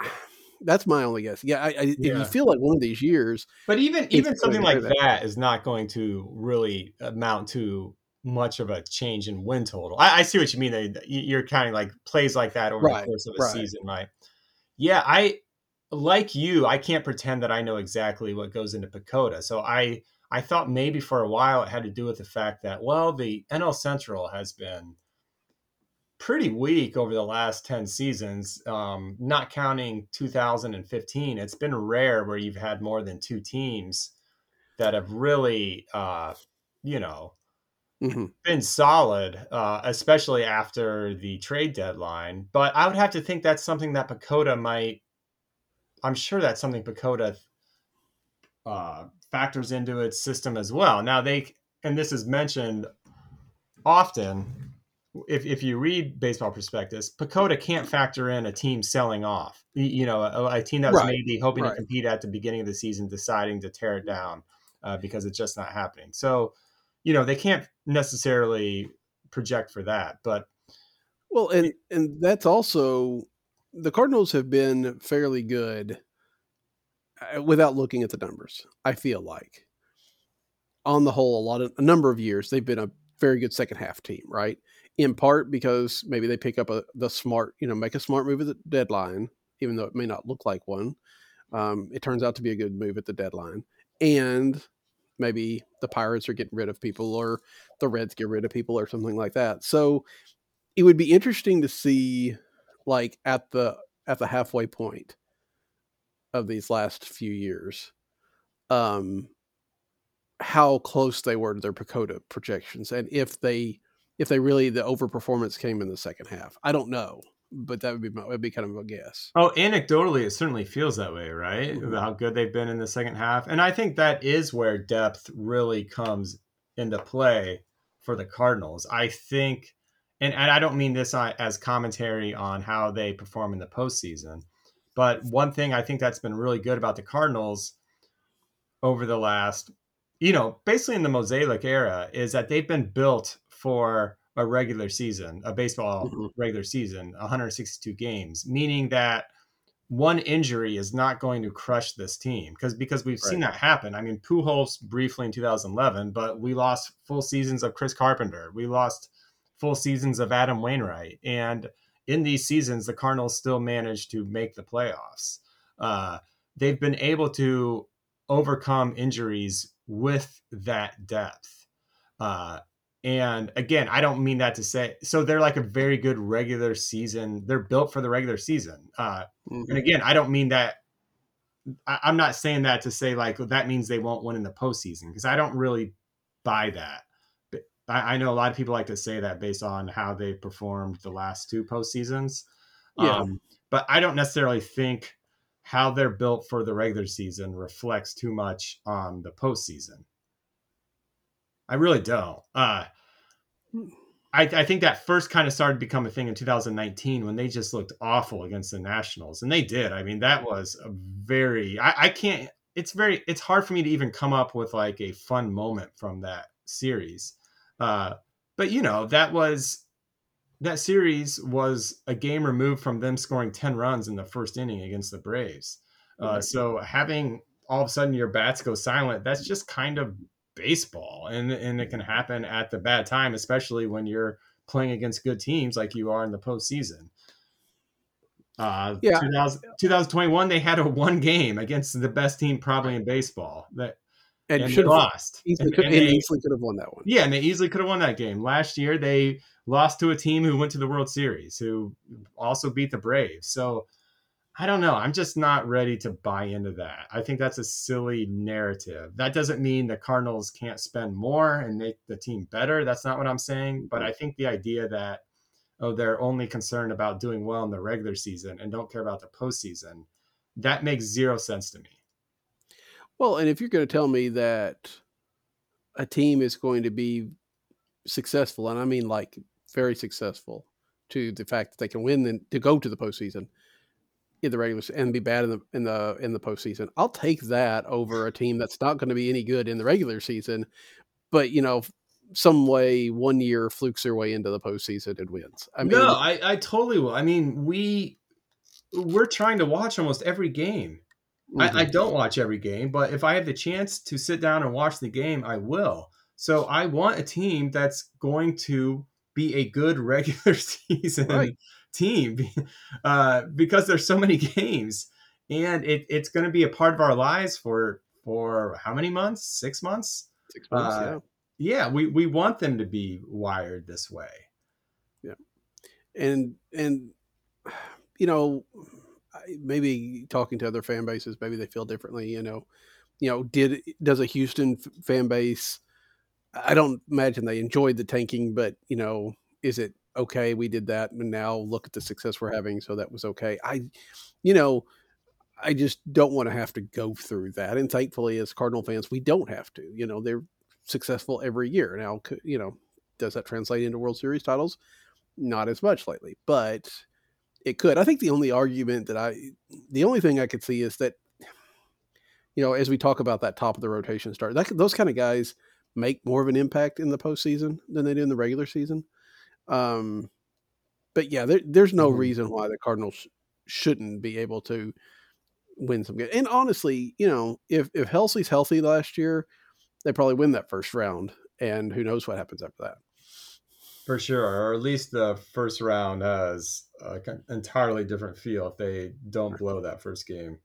That's my only guess. Yeah, I, I, if you feel like one of these years,
But even even something like
to
that is not going to really amount to much of a change in win total. I, I see what you mean. That you- you're kind of like plays like that over
Right,
the course of a
right.
season, right? Yeah, I like you. I can't pretend that I know exactly what goes into PECOTA. So I I thought maybe for a while it had to do with the fact that well, the NL Central has been pretty weak over the last 10 seasons um, not counting 2015 it's been rare where you've had more than two teams that have really uh, you know
Mhm.
been solid uh, especially after the trade deadline but i would have to think that's something that PECOTA might i'm sure that's something PECOTA uh, factors into its system as well now they and this is mentioned often if, if you read baseball prospectus, PECOTA can't factor in a team selling off. You- know, a, a team that was
Right,
maybe hoping
right.
to compete at the beginning of the season, deciding to tear it down. uh, because it's just not happening. So, you know, they can't necessarily project for that, but
well, and and that's also the Cardinals have been fairly good without looking at the numbers. I feel like on the whole, a lot of a number of years they've been a very good second half team, right? In part because maybe they pick up a the smart, you know, make a smart move at the deadline, even though it may not look like one. Um, it turns out to be a good move at the deadline, and maybe the Pirates are getting rid of people, or the Reds get rid of people, or something like that. So it would be interesting to see, like at the at the halfway point of these last few years, um, how close they were to their PECOTA projections, and if they if they really the overperformance came in the second half. I don't know, but that would be my, would be kind of a guess.
Oh, anecdotally, it certainly feels that way, right?
Mhm.
How good they've been in the second half, and I think that is where depth really comes into play for the Cardinals. I think, and, and I don't mean this as commentary on how they perform in the postseason, but one thing I think that's been really good about the Cardinals over the last, you know, basically in the Mozeliak era, is that they've been built for a regular season, a baseball
Mhm.
regular season, 162 games, meaning that one injury is not going to crush this team because because we've seen that happen. I mean, Pujols briefly in 2011, but we lost full seasons of Chris Carpenter. We lost full seasons of Adam Wainwright, and in these seasons, the Cardinals still managed to make the playoffs. Uh, they've been able to overcome injuries with that depth. Uh, and again, I don't mean that to say so they're like a very good regular season. They're built for the regular season. Uh,
Mhm.
and again, I don't mean that. I, I'm not saying that to say like that means they won't win in the postseason because I don't really buy that. I, I know a lot of people like to say that based on how they performed the last two postseasons.
Yeah.
Um, but I don't necessarily think how they're built for the regular season reflects too much on the postseason. I really don't. Uh, I, I think that first kind of started to become a thing in 2019 when they just looked awful against the Nationals, and they did. I mean, that was a very I, I can't. It's very it's hard for me to even come up with like a fun moment from that series. Uh, but you know that was that series was a game removed from them scoring 10 runs in the first inning against the Braves. Uh, so having all of a sudden your bats go silent, that's just kind of baseball. And, and it can happen at the bad time, especially when you're playing against good teams like you are in the postseason. Uh,
Yeah.
2000, 2021, they had a one game against the best team probably in baseball that
and,
and
should have
lost.
easily, could,
and
and
they-
easily could have won that one.
yeah, and they easily could have won that game. Last year, they lost to a team who went to the World Series, who also beat the Braves. So I don't know. I'm just not ready to buy into that. I think that's a silly narrative. That doesn't mean the Cardinals can't spend more and make the team better. That's not what I'm saying. But I think the idea that, oh, they're only concerned about doing well in the regular season and don't care about the postseason, that makes zero sense to me.
Well, and if you're going to tell me that a team is going to be successful, and I mean like very successful, to the fact that they can win and to go to the postseason in the regular and be bad in the in the in the postseason, I'll take that over a team that's not going to be any good in the regular season, but you know, some way one year flukes their way into the postseason and wins. I mean,
no, I, I totally will. I mean, we we're trying to watch almost every game. I, I
mhm.
don't watch every game, but if I have the chance to sit down and watch the game, I will. So I want a team that's going to be a good regular season
Right.
team uh, because there's so many games, and it, it's going to be a part of our lives for for how many months? Six months.
six months,
uh,
yeah.
Yeah, we we want them to be wired this way. Yeah.
And and you know maybe talking to other fan bases maybe they feel differently you know. You know did does a houston fan base i don't imagine they enjoyed the tanking but you know is it okay we did that and now look at the success we're having so that was okay? I you know i just don't want to have to go through that and thankfully as cardinal fans we don't have to you know they're successful every year. Now you know does that translate into world series titles? Not as much lately, but it could. I think the only argument that I, the only thing I could see is that, you know, as we talk about that top of the rotation start, that those kind of guys make more of an impact in the postseason than they do in the regular season. Um, but yeah, there, there's no
Mhm.
reason why the Cardinals shouldn't be able to win some good. And honestly, you know, if if Helsley's healthy last year, they probably win that first round, and who knows what happens after that.
For sure, or at least the first round has a con- entirely different feel if they don't blow that first game.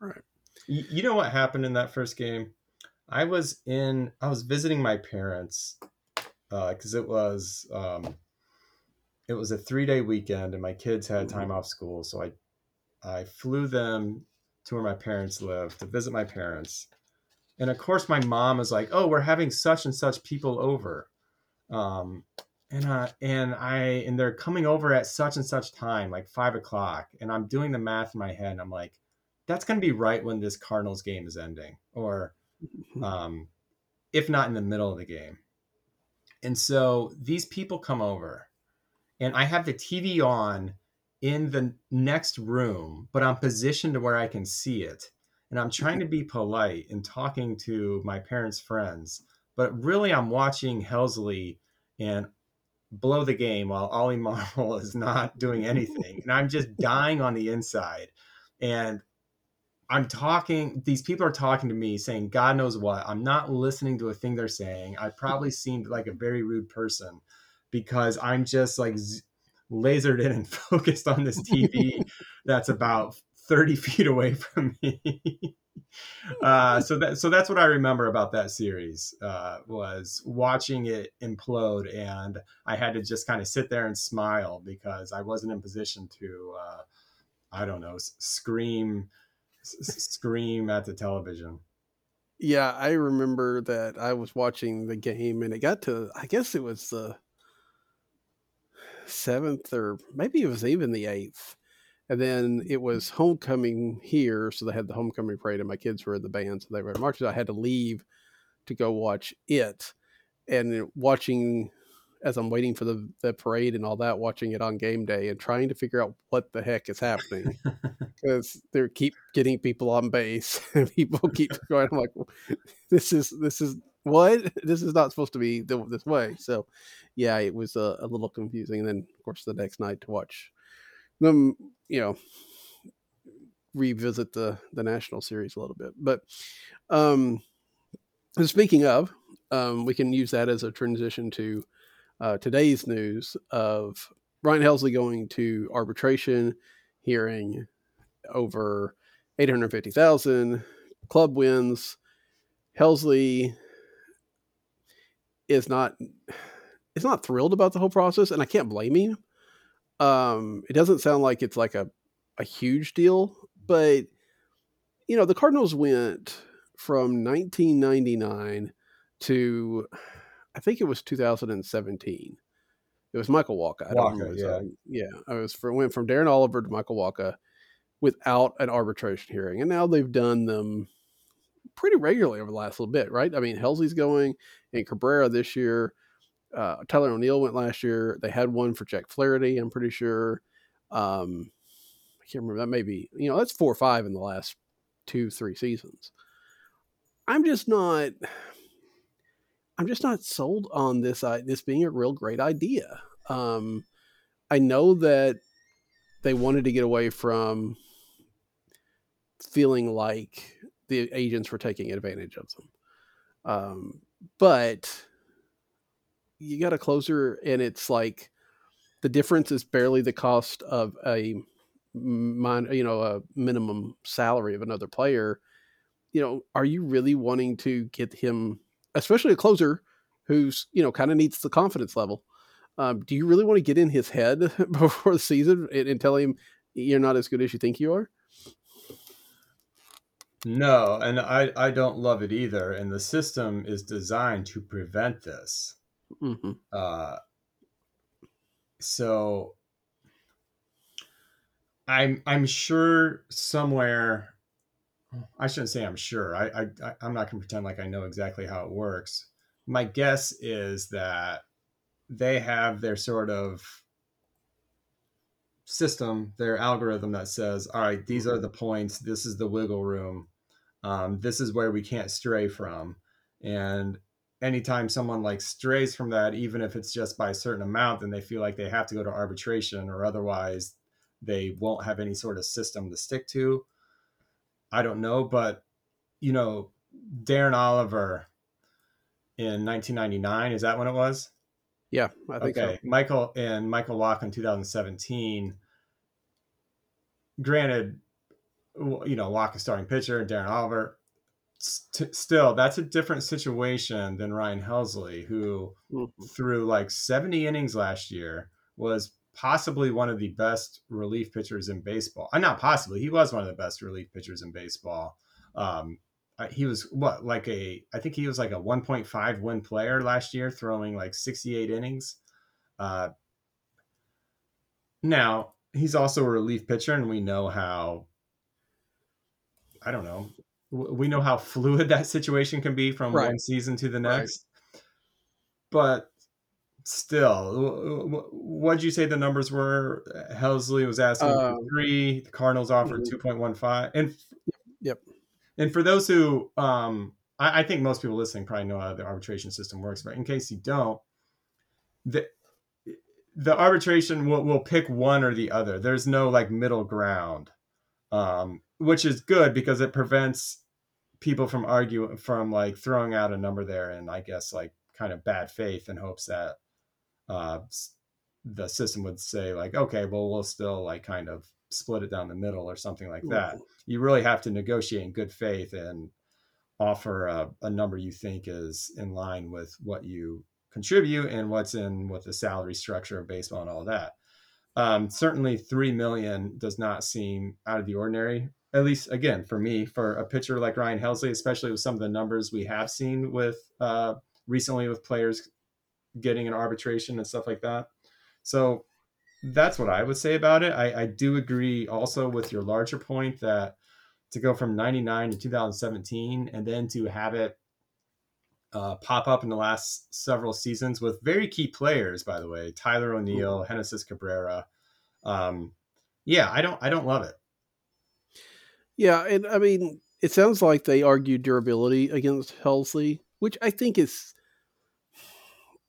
Right.
You, you know what happened in that first game? I was in, I was visiting my parents uh, because it was, um, it was a three day weekend and my kids had time off school, so I, I flew them to where my parents live to visit my parents, and of course my mom is like, "Oh, we're having such and such people over." Um, and uh, and I and they're coming over at such and such time, like five o'clock, and I'm doing the math in my head. And I'm like, that's gonna be right when this Cardinals game is ending, or um, if not in the middle of the game. And so these people come over, and I have the TV on in the next room, but I'm positioned to where I can see it. And I'm trying to be polite and talking to my parents' friends, but really I'm watching Helsley and blow the game while Ollie Marmol is not doing anything. And I'm just dying on the inside. And I'm talking, these people are talking to me saying, God knows what. I'm not listening to a thing they're saying. I probably seemed like a very rude person because I'm just like z- lasered in and focused on this TV that's about 30 feet away from me. uh, so that so that's what I remember about that series uh, was watching it implode, and I had to just kind of sit there and smile because I wasn't in position to, uh, I don't know, scream, scream at the television.
Yeah, I remember that I was watching the game and it got to I guess it was the seventh or maybe it was even the eighth. And then it was homecoming here, so they had the homecoming parade, and my kids were in the band, so they were marching. I had to leave to go watch it, and watching as I'm waiting for the, the parade and all that, watching it on game day and trying to figure out what the heck is happening because they keep getting people on base and people keep going. I'm like, this is this is what this is not supposed to be this way. So, yeah, it was a, a little confusing. And then, of course, the next night to watch them, you know, revisit the the national series a little bit. But um, speaking of, um, we can use that as a transition to uh, today's news of Ryan Helsley going to arbitration hearing over 850,000 club wins. Helsley is not is not thrilled about the whole process and I can't blame him. Um it doesn't sound like it's like a a huge deal, but you know, the Cardinals went from 1999 to I think it was 2017. It was Michael Wacha. I don't
Wacha,
remember his
yeah.
yeah. I was for went from Darren Oliver to Michael Wacha without an arbitration hearing, and now they've done them pretty regularly over the last little bit, right? I mean, Helsley's going and Cabrera this year. Uh, Tyler O'Neill went last year. They had one for Jack Flaherty, I'm pretty sure. Um, I can't remember. That may be, you know, that's four or five in the last two, three seasons. I'm just not. I'm just not sold on this uh, this being a real great idea. Um, I know that they wanted to get away from feeling like the agents were taking advantage of them, um, but you got a closer, and it's like the difference is barely the cost of a min, you know a minimum salary of another player. You know, are you really wanting to get him, especially a closer who's you know kind of needs the confidence level? Um, do you really want to get in his head before the season and, and tell him you're not as good as you think you are?
No, and I, I don't love it either. And the system is designed to prevent this.
Mm-hmm.
Uh, so I'm I'm sure somewhere. I shouldn't say I'm sure. I, I I'm not going to pretend like I know exactly how it works. My guess is that they have their sort of system, their algorithm that says, "All right, these are the points. This is the wiggle room." Um, this is where we can't stray from. And anytime someone like strays from that, even if it's just by a certain amount, then they feel like they have to go to arbitration or otherwise they won't have any sort of system to stick to. I don't know, but you know, Darren Oliver in 1999, is that when it was?
Yeah, I think
okay.
so.
Michael and Michael Wacha in 2017. Granted, you know, Wacha starting pitcher, and Darren Oliver. St- still, that's a different situation than Ryan Helsley, who
Mm-hmm.
threw like 70 innings last year, was possibly one of the best relief pitchers in baseball. Uh, not possibly, he was one of the best relief pitchers in baseball. Um, uh, he was what like a I think he was like a 1.5 win player last year, throwing like 68 innings. Uh, now he's also a relief pitcher, and we know how. I don't know. We know how fluid that situation can be from
Right.
one season to the
Right.
next. But still, what did you say the numbers were? Helsley was asking for
Um,
three. The Cardinals offered
mhm.
two point one five, and
Yep.
and for those who, um, I, I think most people listening probably know how the arbitration system works, but in case you don't, the the arbitration will, will pick one or the other. There's no like middle ground, um, which is good because it prevents people from arguing from like throwing out a number there and I guess like kind of bad faith in hopes that uh, the system would say like, okay, well we'll still like kind of split it down the middle or something like that you really have to negotiate in good faith and offer a, a number you think is in line with what you contribute and what's in with the salary structure of baseball and all that. Um, certainly, three million does not seem out of the ordinary. At least, again, for me, for a pitcher like Ryan Helsley, especially with some of the numbers we have seen with uh, recently with players getting an arbitration and stuff like that. So that's what I would say about it. I, I do agree also with your larger point that to go from 99 to 2017 and then to have it uh, pop up in the last several seasons with very key players, by the way, Tyler O'Neill, Genesis Cabrera. Um, yeah, I don't, I don't love it.
Yeah, and I mean, it sounds like they argued durability against Helsley, which I think is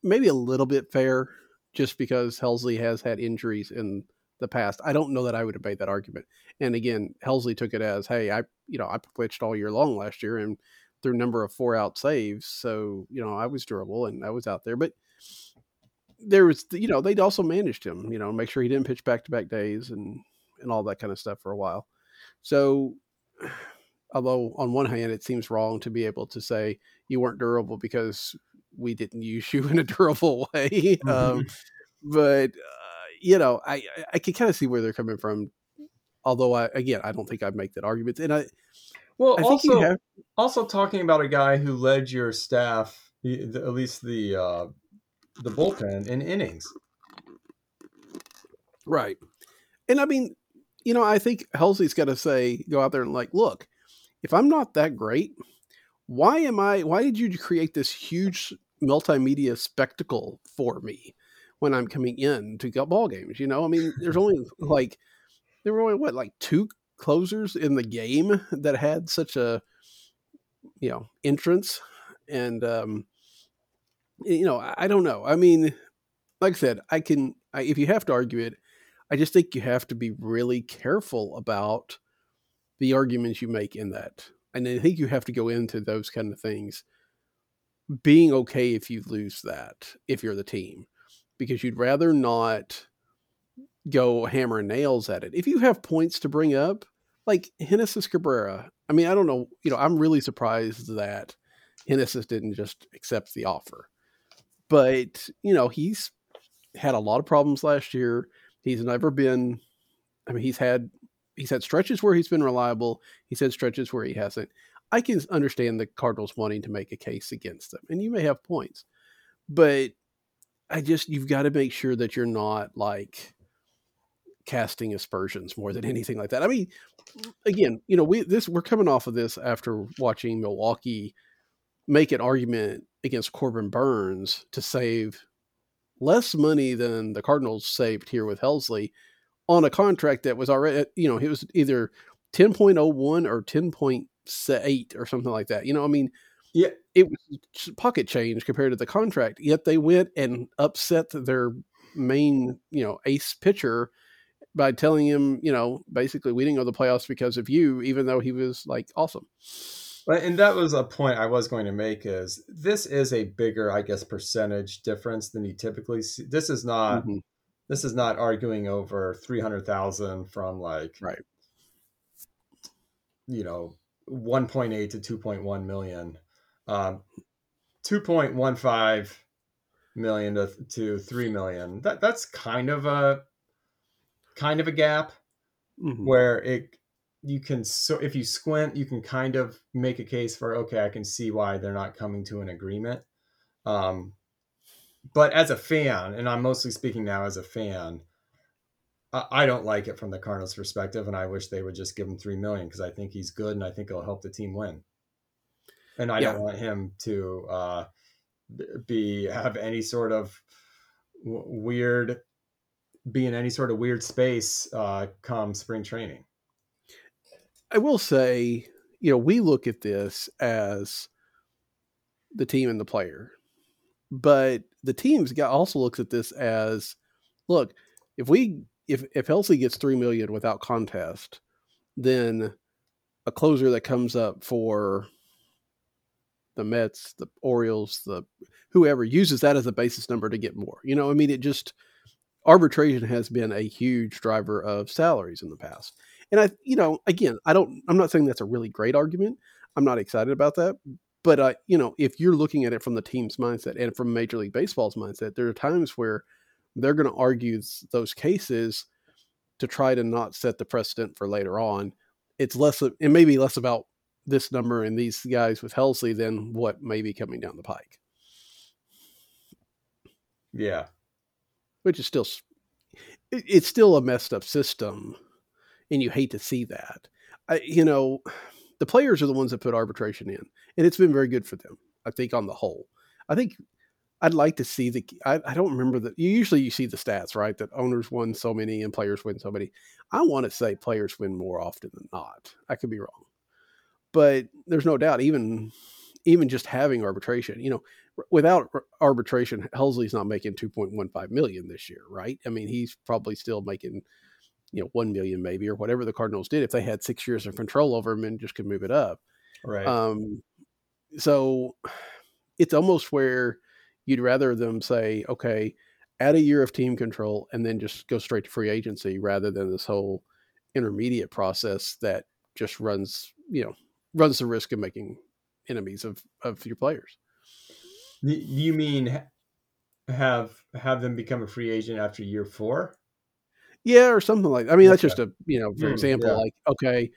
maybe a little bit fair, just because Helsley has had injuries in the past. I don't know that I would made that argument. And again, Helsley took it as, "Hey, I you know I pitched all year long last year and through number of four out saves, so you know I was durable and I was out there." But there was, you know, they'd also managed him, you know, make sure he didn't pitch back to back days and and all that kind of stuff for a while. So, although on one hand it seems wrong to be able to say you weren't durable because we didn't use you in a durable way, um, but uh, you know, I I- can kind of see where they're coming from. Although I again I don't think I'd make that argument, and I
Well,
I
also,
have
also talking about a guy who led your staff, at least the uh, the bullpen in innings.
right, and I mean, you know, I think Helsley's got to say go out there and like, look, if I'm not that great, why am I? Why did you create this huge multimedia spectacle for me when I'm coming in to get ball games? You know, I mean, there's only like there were only what like two closers in the game that had such a you know entrance, and um, you know, I, I don't know. I mean, like I said, I can I, if you have to argue it, I just think you have to be really careful about the arguments you make in that. And I think you have to go into those kind of things being okay if you lose that, if you're the team, because you'd rather not go hammer and nails at it. If you have points to bring up, like Genesis Cabrera, I mean, I don't know, you know, I'm really surprised that Genesis didn't just accept the offer. But, you know, he's had a lot of problems last year. He's never been I mean, he's had he's had stretches where he's been reliable. He's had stretches where he hasn't. I can understand the Cardinals wanting to make a case against them, and you may have points, but I just you've got to make sure that you're not like casting aspersions more than anything like that. I mean, again, you know, we this we're coming off of this after watching Milwaukee make an argument against Corbin Burnes to save less money than the Cardinals saved here with Helsley on a contract that was already, you know, it was either 10.01 or 10.8 or something like that. You know, I mean,
Yeah.
it was pocket change compared to the contract. Yet they went and upset their main, you know, ace pitcher by telling him, you know, basically we didn't go to the playoffs because of you, even though he was like awesome.
But and that was a point I was going to make is this is a bigger, I guess, percentage difference than you typically see. This is not
Mhm.
this is not arguing over three hundred thousand from like
Right.
you know, one point eight to two point one million. Um two point one five million to to three million. That that's kind of a kind of a gap
Mhm.
where it you can so if you squint you can kind of make a case for okay i can see why they're not coming to an agreement. Um but as a fan and i'm mostly speaking now as a fan i, I don't like it from the cardinals perspective and i wish they would just give him three million because i think he's good and i think it'll help the team win. And i
Yeah.
don't want him to uh be have any sort of w- weird be in any sort of weird space uh come spring training
I will say, you know, we look at this as the team and the player, but the team's got also looks at this as, look, if we if if Helsley gets three million without contest, then a closer that comes up for the Mets, the Orioles, the whoever uses that as a basis number to get more. You know, I mean, it just arbitration has been a huge driver of salaries in the past. And I, you know, again, I don't, I'm not saying that's a really great argument. I'm not excited about that. But, uh, you know, if you're looking at it from the team's mindset and from Major League Baseball's mindset, there are times where they're going to argue those cases to try to not set the precedent for later on. It's less, it may be less about this number and these guys with Helsley than what may be coming down the pike,
yeah
which is still, it's still a messed up system. And you hate to see that. I, you know, the players are the ones that put arbitration in, and it's been very good for them. I think on the whole, I think I'd like to see the. I, I don't remember that. Usually you see the stats, right? That owners win so many and players win so many. I want to say players win more often than not. I could be wrong, but there's no doubt. Even even just having arbitration, you know, without arbitration, Helsley's not making 2.15 million this year, right? I mean, he's probably still making you know 1 million maybe or whatever the cardinals did if they had six years of control over him and just could move it up.
Right.
Um so it's almost where you'd rather them say okay add a year of team control and then just go straight to free agency rather than this whole intermediate process that just runs you know runs the risk of making enemies of of your players.
You mean have have them become a free agent after year four?
Yeah, or something like. That. I mean, that's
Okay.
just a you know, for
Hmm,
example,
yeah.
like okay,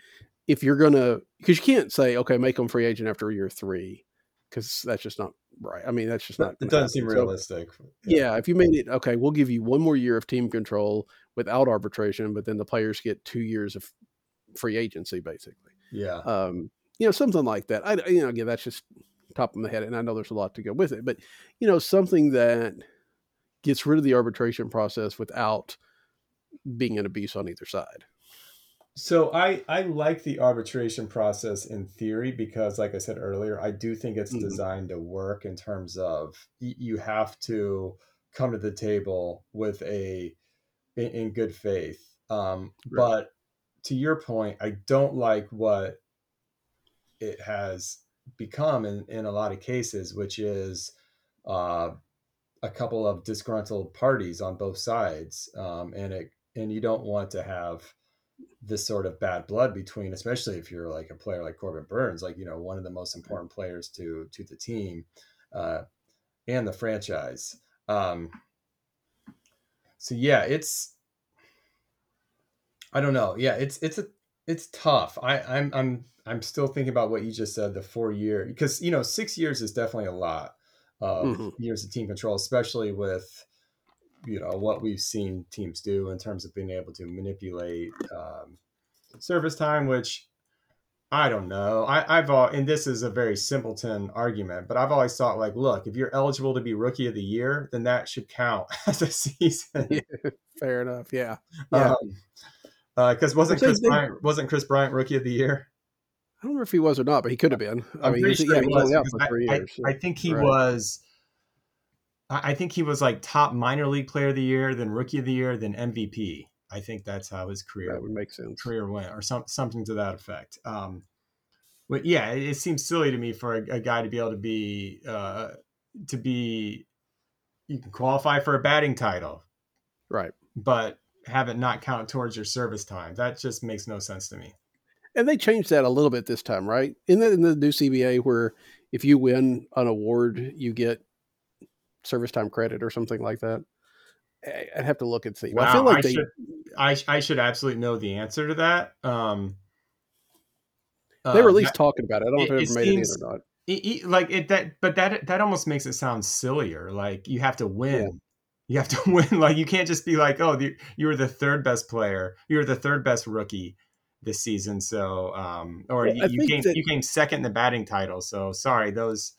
if you're gonna because you can't say okay, make them free agent after year three because that's just not right. I mean, that's just not.
It doesn't seem
happen. So,
realistic.
yeah, if you made it okay, we'll give you one more year of team control without arbitration, but then the players get two years of free agency, basically.
Yeah.
Um, you know, something like that. I you know, again, that's just top of my head, and I know there's a lot to go with it, but you know, something that gets rid of the arbitration process without being an abuse on either side.
So I I like the arbitration process in theory because, like I said earlier, I do think it's
Mhm.
designed to work in terms of you have to come to the table with a in, in good faith. Um,
Right.
But to your point, I don't like what it has become in, in a lot of cases, which is uh, a couple of disgruntled parties on both sides, um, and it and you don't want to have this sort of bad blood between, especially if you're like a player like Corbin Burnes, like you know one of the most important players to to the team uh, and the franchise. Um, so yeah, it's I don't know. Yeah, it's it's a it's tough. I I'm I'm I'm still thinking about what you just said, the four year because you know six years is definitely a lot of
Mhm.
years of team control, especially with you know what we've seen teams do in terms of being able to manipulate um, service time, which I don't know. I, I've all, and this is a very simpleton argument, but I've always thought like, look, if you're eligible to be rookie of the year, then that should count as a season.
Yeah, fair enough. Yeah. Yeah.
because wasn't Kris
they-
Bryant wasn't Kris Bryant rookie of the year?
I don't know if he was or not, but he could have been. I
I'm
mean,
pretty
he's,
sure
yeah,
he was,
out for
I-
three
I,
years.
I think he
Right.
was. I think he was like top minor league player of the year, then rookie of the year, then MVP. I think that's how his career
that would make sense.
career went, or some something to that effect. Um, but yeah, it, it seems silly to me for a, a guy to be able to be uh, to be you can qualify for a batting title,
Right.
but have it not count towards your service time. That just makes no sense to me.
And they changed that a little bit this time, right? In the, in the new CBA, where if you win an award, you get service time credit or something like that. I'd have to look and see. But I feel like
I
they,
should I, I should absolutely know the answer to that. Um,
they were at least
that-
talking about it. I don't know if
it
it ever made
seems-
it or not.
it- it- like it that but that that almost makes it sound sillier like you have to win you have to win like you can't just be like oh the, you were the third best player you were the third best rookie this season so um or
Well,
you, you came
that-
you came second in the batting title so sorry those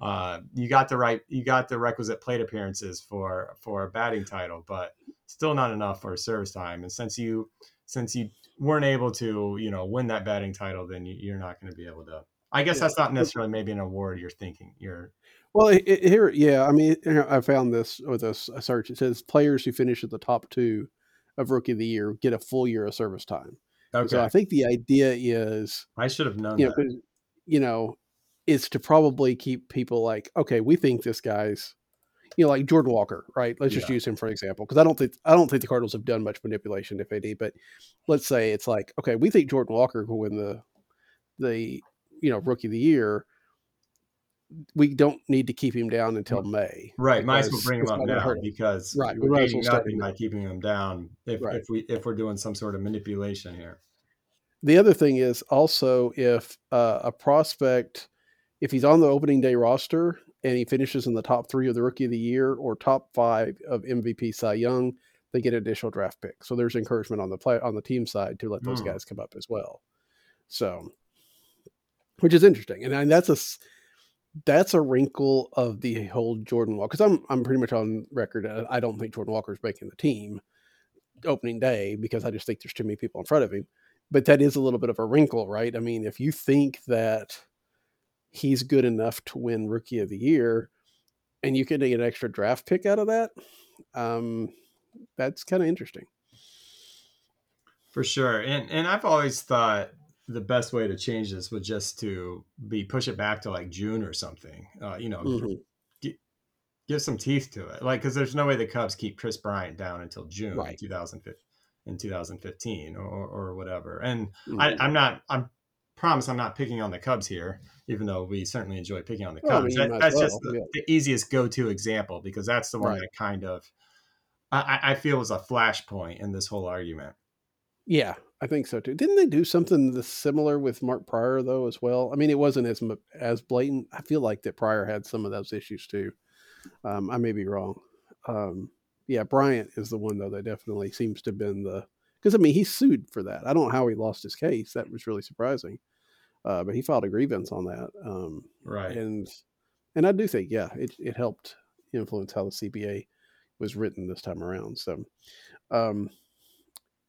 uh you got the right you got the requisite plate appearances for for a batting title but still not enough for service time and since you since you weren't able to you know win that batting title then you, you're not going to be able to I guess
Yeah.
that's not necessarily maybe an award you're thinking. You're
Well, it, it- here, yeah. I mean, I found this with a, a search. It says players who finish at the top two of Rookie of the Year get a full year of service time.
okay.
So I think the idea is,
I should have known
you know, you know, is to probably keep people like, okay, we think this guy's, you know, like Jordan Walker, right? Let's just
Yeah.
use him for example, because I don't think I don't think the Cardinals have done much manipulation, if any. But let's say it's like, okay, we think Jordan Walker will win the the you know Rookie of the Year. We don't need to keep him down until May.
Right, might as well bring him up now
hurt
because
Right, we
we're
as
gaining nothing by keeping him down if,
Right.
if we if we're doing some sort of manipulation here.
The other thing is also if uh, a prospect, if he's on the opening day roster and he finishes in the top three of the rookie of the year or top five of MVP Cy Young, they get an additional draft pick. So there's encouragement on the play on the team side to let those
Hmm.
guys come up as well. So, which is interesting, and, and that's a that's a wrinkle of the whole Jordan Walker. Because I'm I'm pretty much on record. uh, I don't think Jordan Walker is making the team opening day because I just think there's too many people in front of him but that is a little bit of a wrinkle, right? I mean, if you think that he's good enough to win Rookie of the Year, and you can get an extra draft pick out of that, um, that's kind of interesting.
For sure. And and I've always thought the best way to change this would just to be push it back to like June or something. Uh, you know,
Mhm.
give some teeth to it. Like, because there's no way the Cubs keep Kris Bryant down until June
Right.
in 2015, in 2015 or, or whatever. And
Mhm.
I, I'm not. I'm promise I'm not picking on the Cubs here, even though we certainly enjoy picking on the
Well,
Cubs. That- that's
as
just the,
yeah.
the easiest go-to example because that's the one
Right.
that kind of I, I- I feel was a flashpoint in this whole argument.
yeah, I think so too. Didn't they do something similar with Mark Prior though as well? I mean, it wasn't as as blatant. I feel like that Prior had some of those issues too. Um, I may be wrong. Um, yeah, Bryant is the one though that definitely seems to have been the because I mean he sued for that. I don't know how he lost his case. That was really surprising. Uh, but he filed a grievance on that. Um,
Right.
and and I do think yeah, it it helped influence how the CBA was written this time around. So um,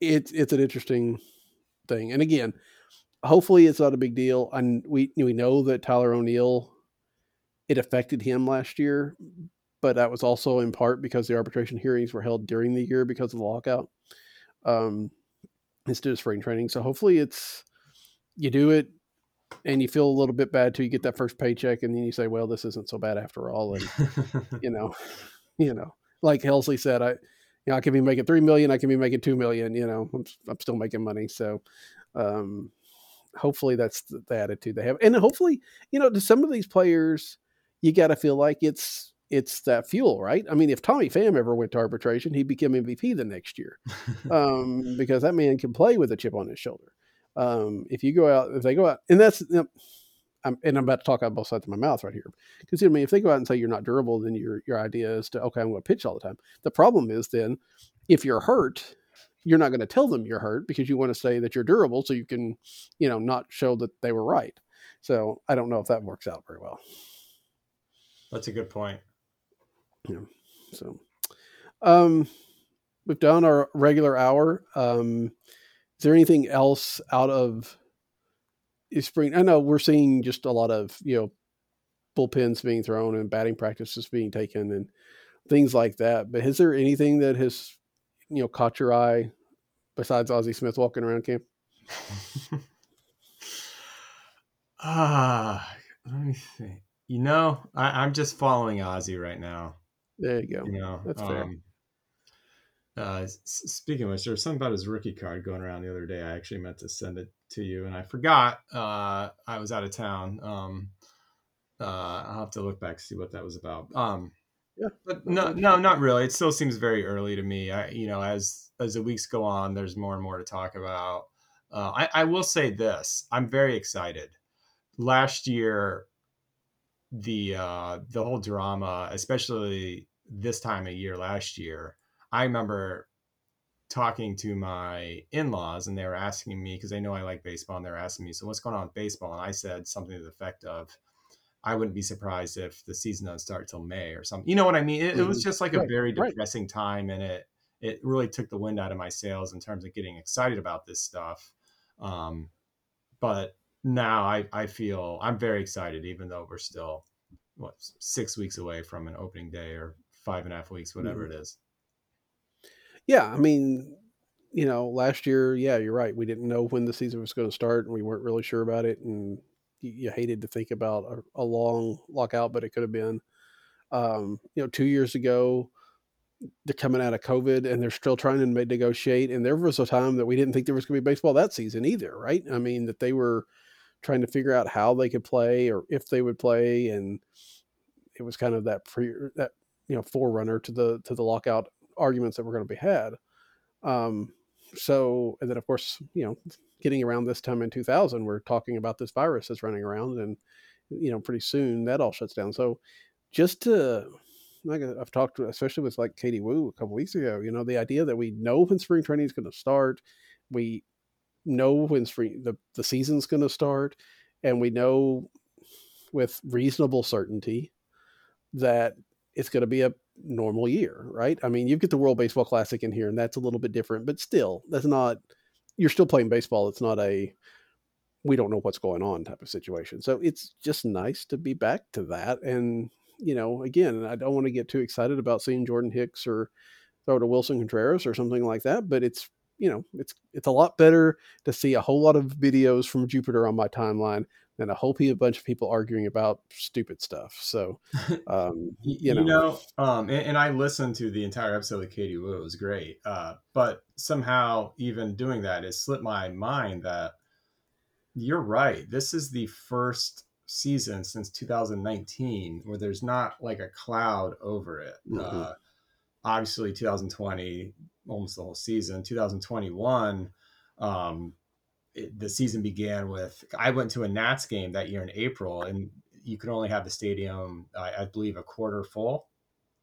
it's it's an interesting thing. And again, hopefully it's not a big deal. And we we know that Tyler O'Neill it affected him last year, but that was also in part because the arbitration hearings were held during the year because of the lockout. Um, instead of spring training. So hopefully it's you do it and you feel a little bit bad till you get that first paycheck and then you say, well, this isn't so bad after all. And you know, you know, like Helsley said, I, you know, I can be making three million, I can be making two million. You know, I'm, I'm still making money. So, um, hopefully that's the, the attitude they have, and hopefully, you know, to some of these players, you got to feel like it's it's that fuel, right? I mean, if Tommy Pham ever went to arbitration, he'd become MVP the next year, um, because that man can play with a chip on his shoulder. Um, if you go out, if they go out, and that's, you know, I'm, and I'm about to talk out both sides of my mouth right here. Because I mean, if they go out and say you're not durable, then your your idea is to okay, I'm going to pitch all the time. The problem is then, if you're hurt, you're not going to tell them you're hurt because you want to say that you're durable, so you can, you know, not show that they were right. So I don't know if that works out very well.
That's a good point.
So, um, we've done our regular hour. Um, is there anything else out of is spring. I know we're seeing just a lot of you know bullpens being thrown and batting practices being taken and things like that. But is there anything that has you know caught your eye besides Ozzie Smith walking around camp?
Ah, let me think. You know, I, I'm just following Ozzie right now.
There you go.
You know,
That's fair.
Uh, speaking of which, there was something about his rookie card going around the other day. I actually meant to send it to you, and I forgot. Uh, I was out of town. Um, uh, I'll have to look back to see what that was about. Um,
Yeah.
but no, no, not really. It still seems very early to me. I, you know, as as the weeks go on, there's more and more to talk about. Uh, I, I will say this: I'm very excited. Last year, the uh, the whole drama, especially this time of year last year, I remember talking to my in-laws and they were asking me because they know I like baseball and they're asking me, so what's going on with baseball? And I said something to the effect of, I wouldn't be surprised if the season doesn't start till May or something. You know what I mean? It, it was just like a
Mm-hmm. Right,
very depressing time, and it it really took the wind out of my sails in terms of getting excited about this stuff. Um, but now I I feel I'm very excited, even though we're still what six weeks away from an opening day or five and a half weeks, whatever
Mm-hmm.
it is.
Yeah, I mean, you know, last year, yeah, you're right. We didn't know when the season was going to start, and we weren't really sure about it, and you, hated to think about a, a long lockout, but it could have been. Um, you know, two years ago, they're coming out of COVID, and they're still trying to negotiate. And there was a time that we didn't think there was going to be baseball that season either, right? I mean, that they were trying to figure out how they could play or if they would play, and it was kind of that pre that you know forerunner to the to the lockout arguments that were going to be had. Um, so, and then of course, you know, getting around this time in 2000, we're talking about this virus that's running around, and you know, pretty soon that all shuts down. So, just to like uh, I've talked to, especially with like Katie Woo a couple weeks ago, you know, the idea that we know when spring training is going to start, we know when spring the, the season's going to start, and we know with reasonable certainty that it's going to be a normal year, right? I mean, you get the World Baseball Classic in here, and that's a little bit different, but still, that's not. You're still playing baseball. It's not a we don't know what's going on type of situation. So it's just nice to be back to that. And you know, again, I don't want to get too excited about seeing Jordan Hicks or throw to Willson Contreras or something like that, but it's you know, it's it's a lot better to see a whole lot of videos from Jupiter on my timeline than a whole bunch of people arguing about stupid stuff. So, um, you know,
um, and, and I listened to the entire episode with Katie Woo. It was great. Uh, but somehow, even doing that, it slipped my mind that you're right. This is the first season since 2019 where there's not like a cloud over it.
Mhm.
Uh, obviously, 2020, almost the whole season. 2021, um, it, the season began with. I went to a Nats game that year in April, and you could only have the stadium, I, I believe, a quarter full.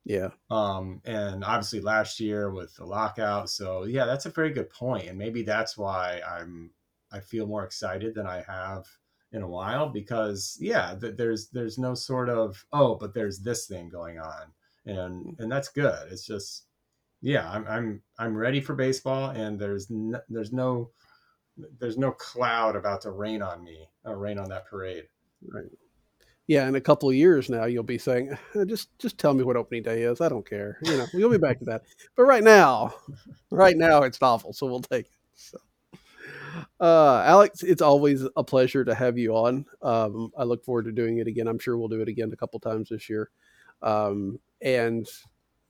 yeah,
Um, and obviously last year with the lockout. So yeah, that's a very good. And maybe that's why I'm I feel more excited than I have in a while because yeah, th- there's there's no sort of oh, but there's this thing going on. And and that's good. It's just yeah, I'm I'm I'm ready for baseball and there's no, there's no there's no cloud about to rain on me, or rain on that parade.
right. Yeah, in a couple of years now, you'll be saying, "Uh, "Just, just tell me what opening day is. I don't care." You know, we'll be back to that. But right now, right now, it's novel, so we'll take it. So, uh, Alex, it's always a pleasure to have you on. Um, I look forward to doing it again. I'm sure we'll do it again a couple times this year. Um, and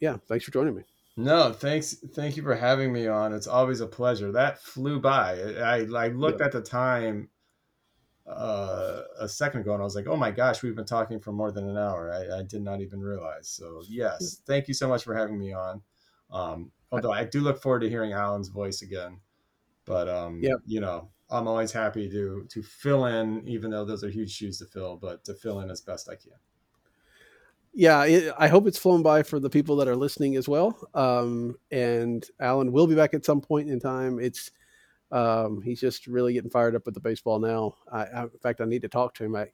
yeah, thanks for joining me.
No, thanks. Thank you for having me on. It's always a pleasure. That flew by. I I looked at the time uh, a second ago and I was like, oh my gosh, we've been talking for more than an hour. I, I did not even realize. So yes, thank you so much for having me on. Um, although I do look forward to hearing Alan's voice again. But um,
Yep.
you know, I'm always happy to to fill in, even though those are huge shoes to fill, but to fill in as best I can.
Yeah, it, I hope it's flown by for the people that are listening as well. Um, and Alan will be back at some point in time. It's um, he's just really getting fired up with the baseball now. I, I, in fact, I need to talk to him. I,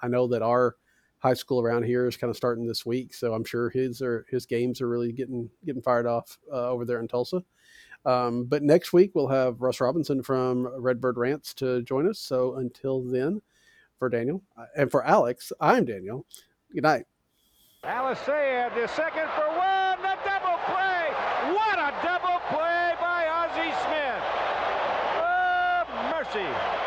I know that our high school around here is kind of starting this week, so I'm sure his or his games are really getting getting fired off uh, over there in Tulsa. Um, but next week we'll have Russ Robinson from Redbird Rants to join us. So until then, for Daniel uh, and for Alex, I'm Daniel. Good night.
Alice Sayed, the second for one, the double play. What a double play by Ozzie Smith. Oh, mercy.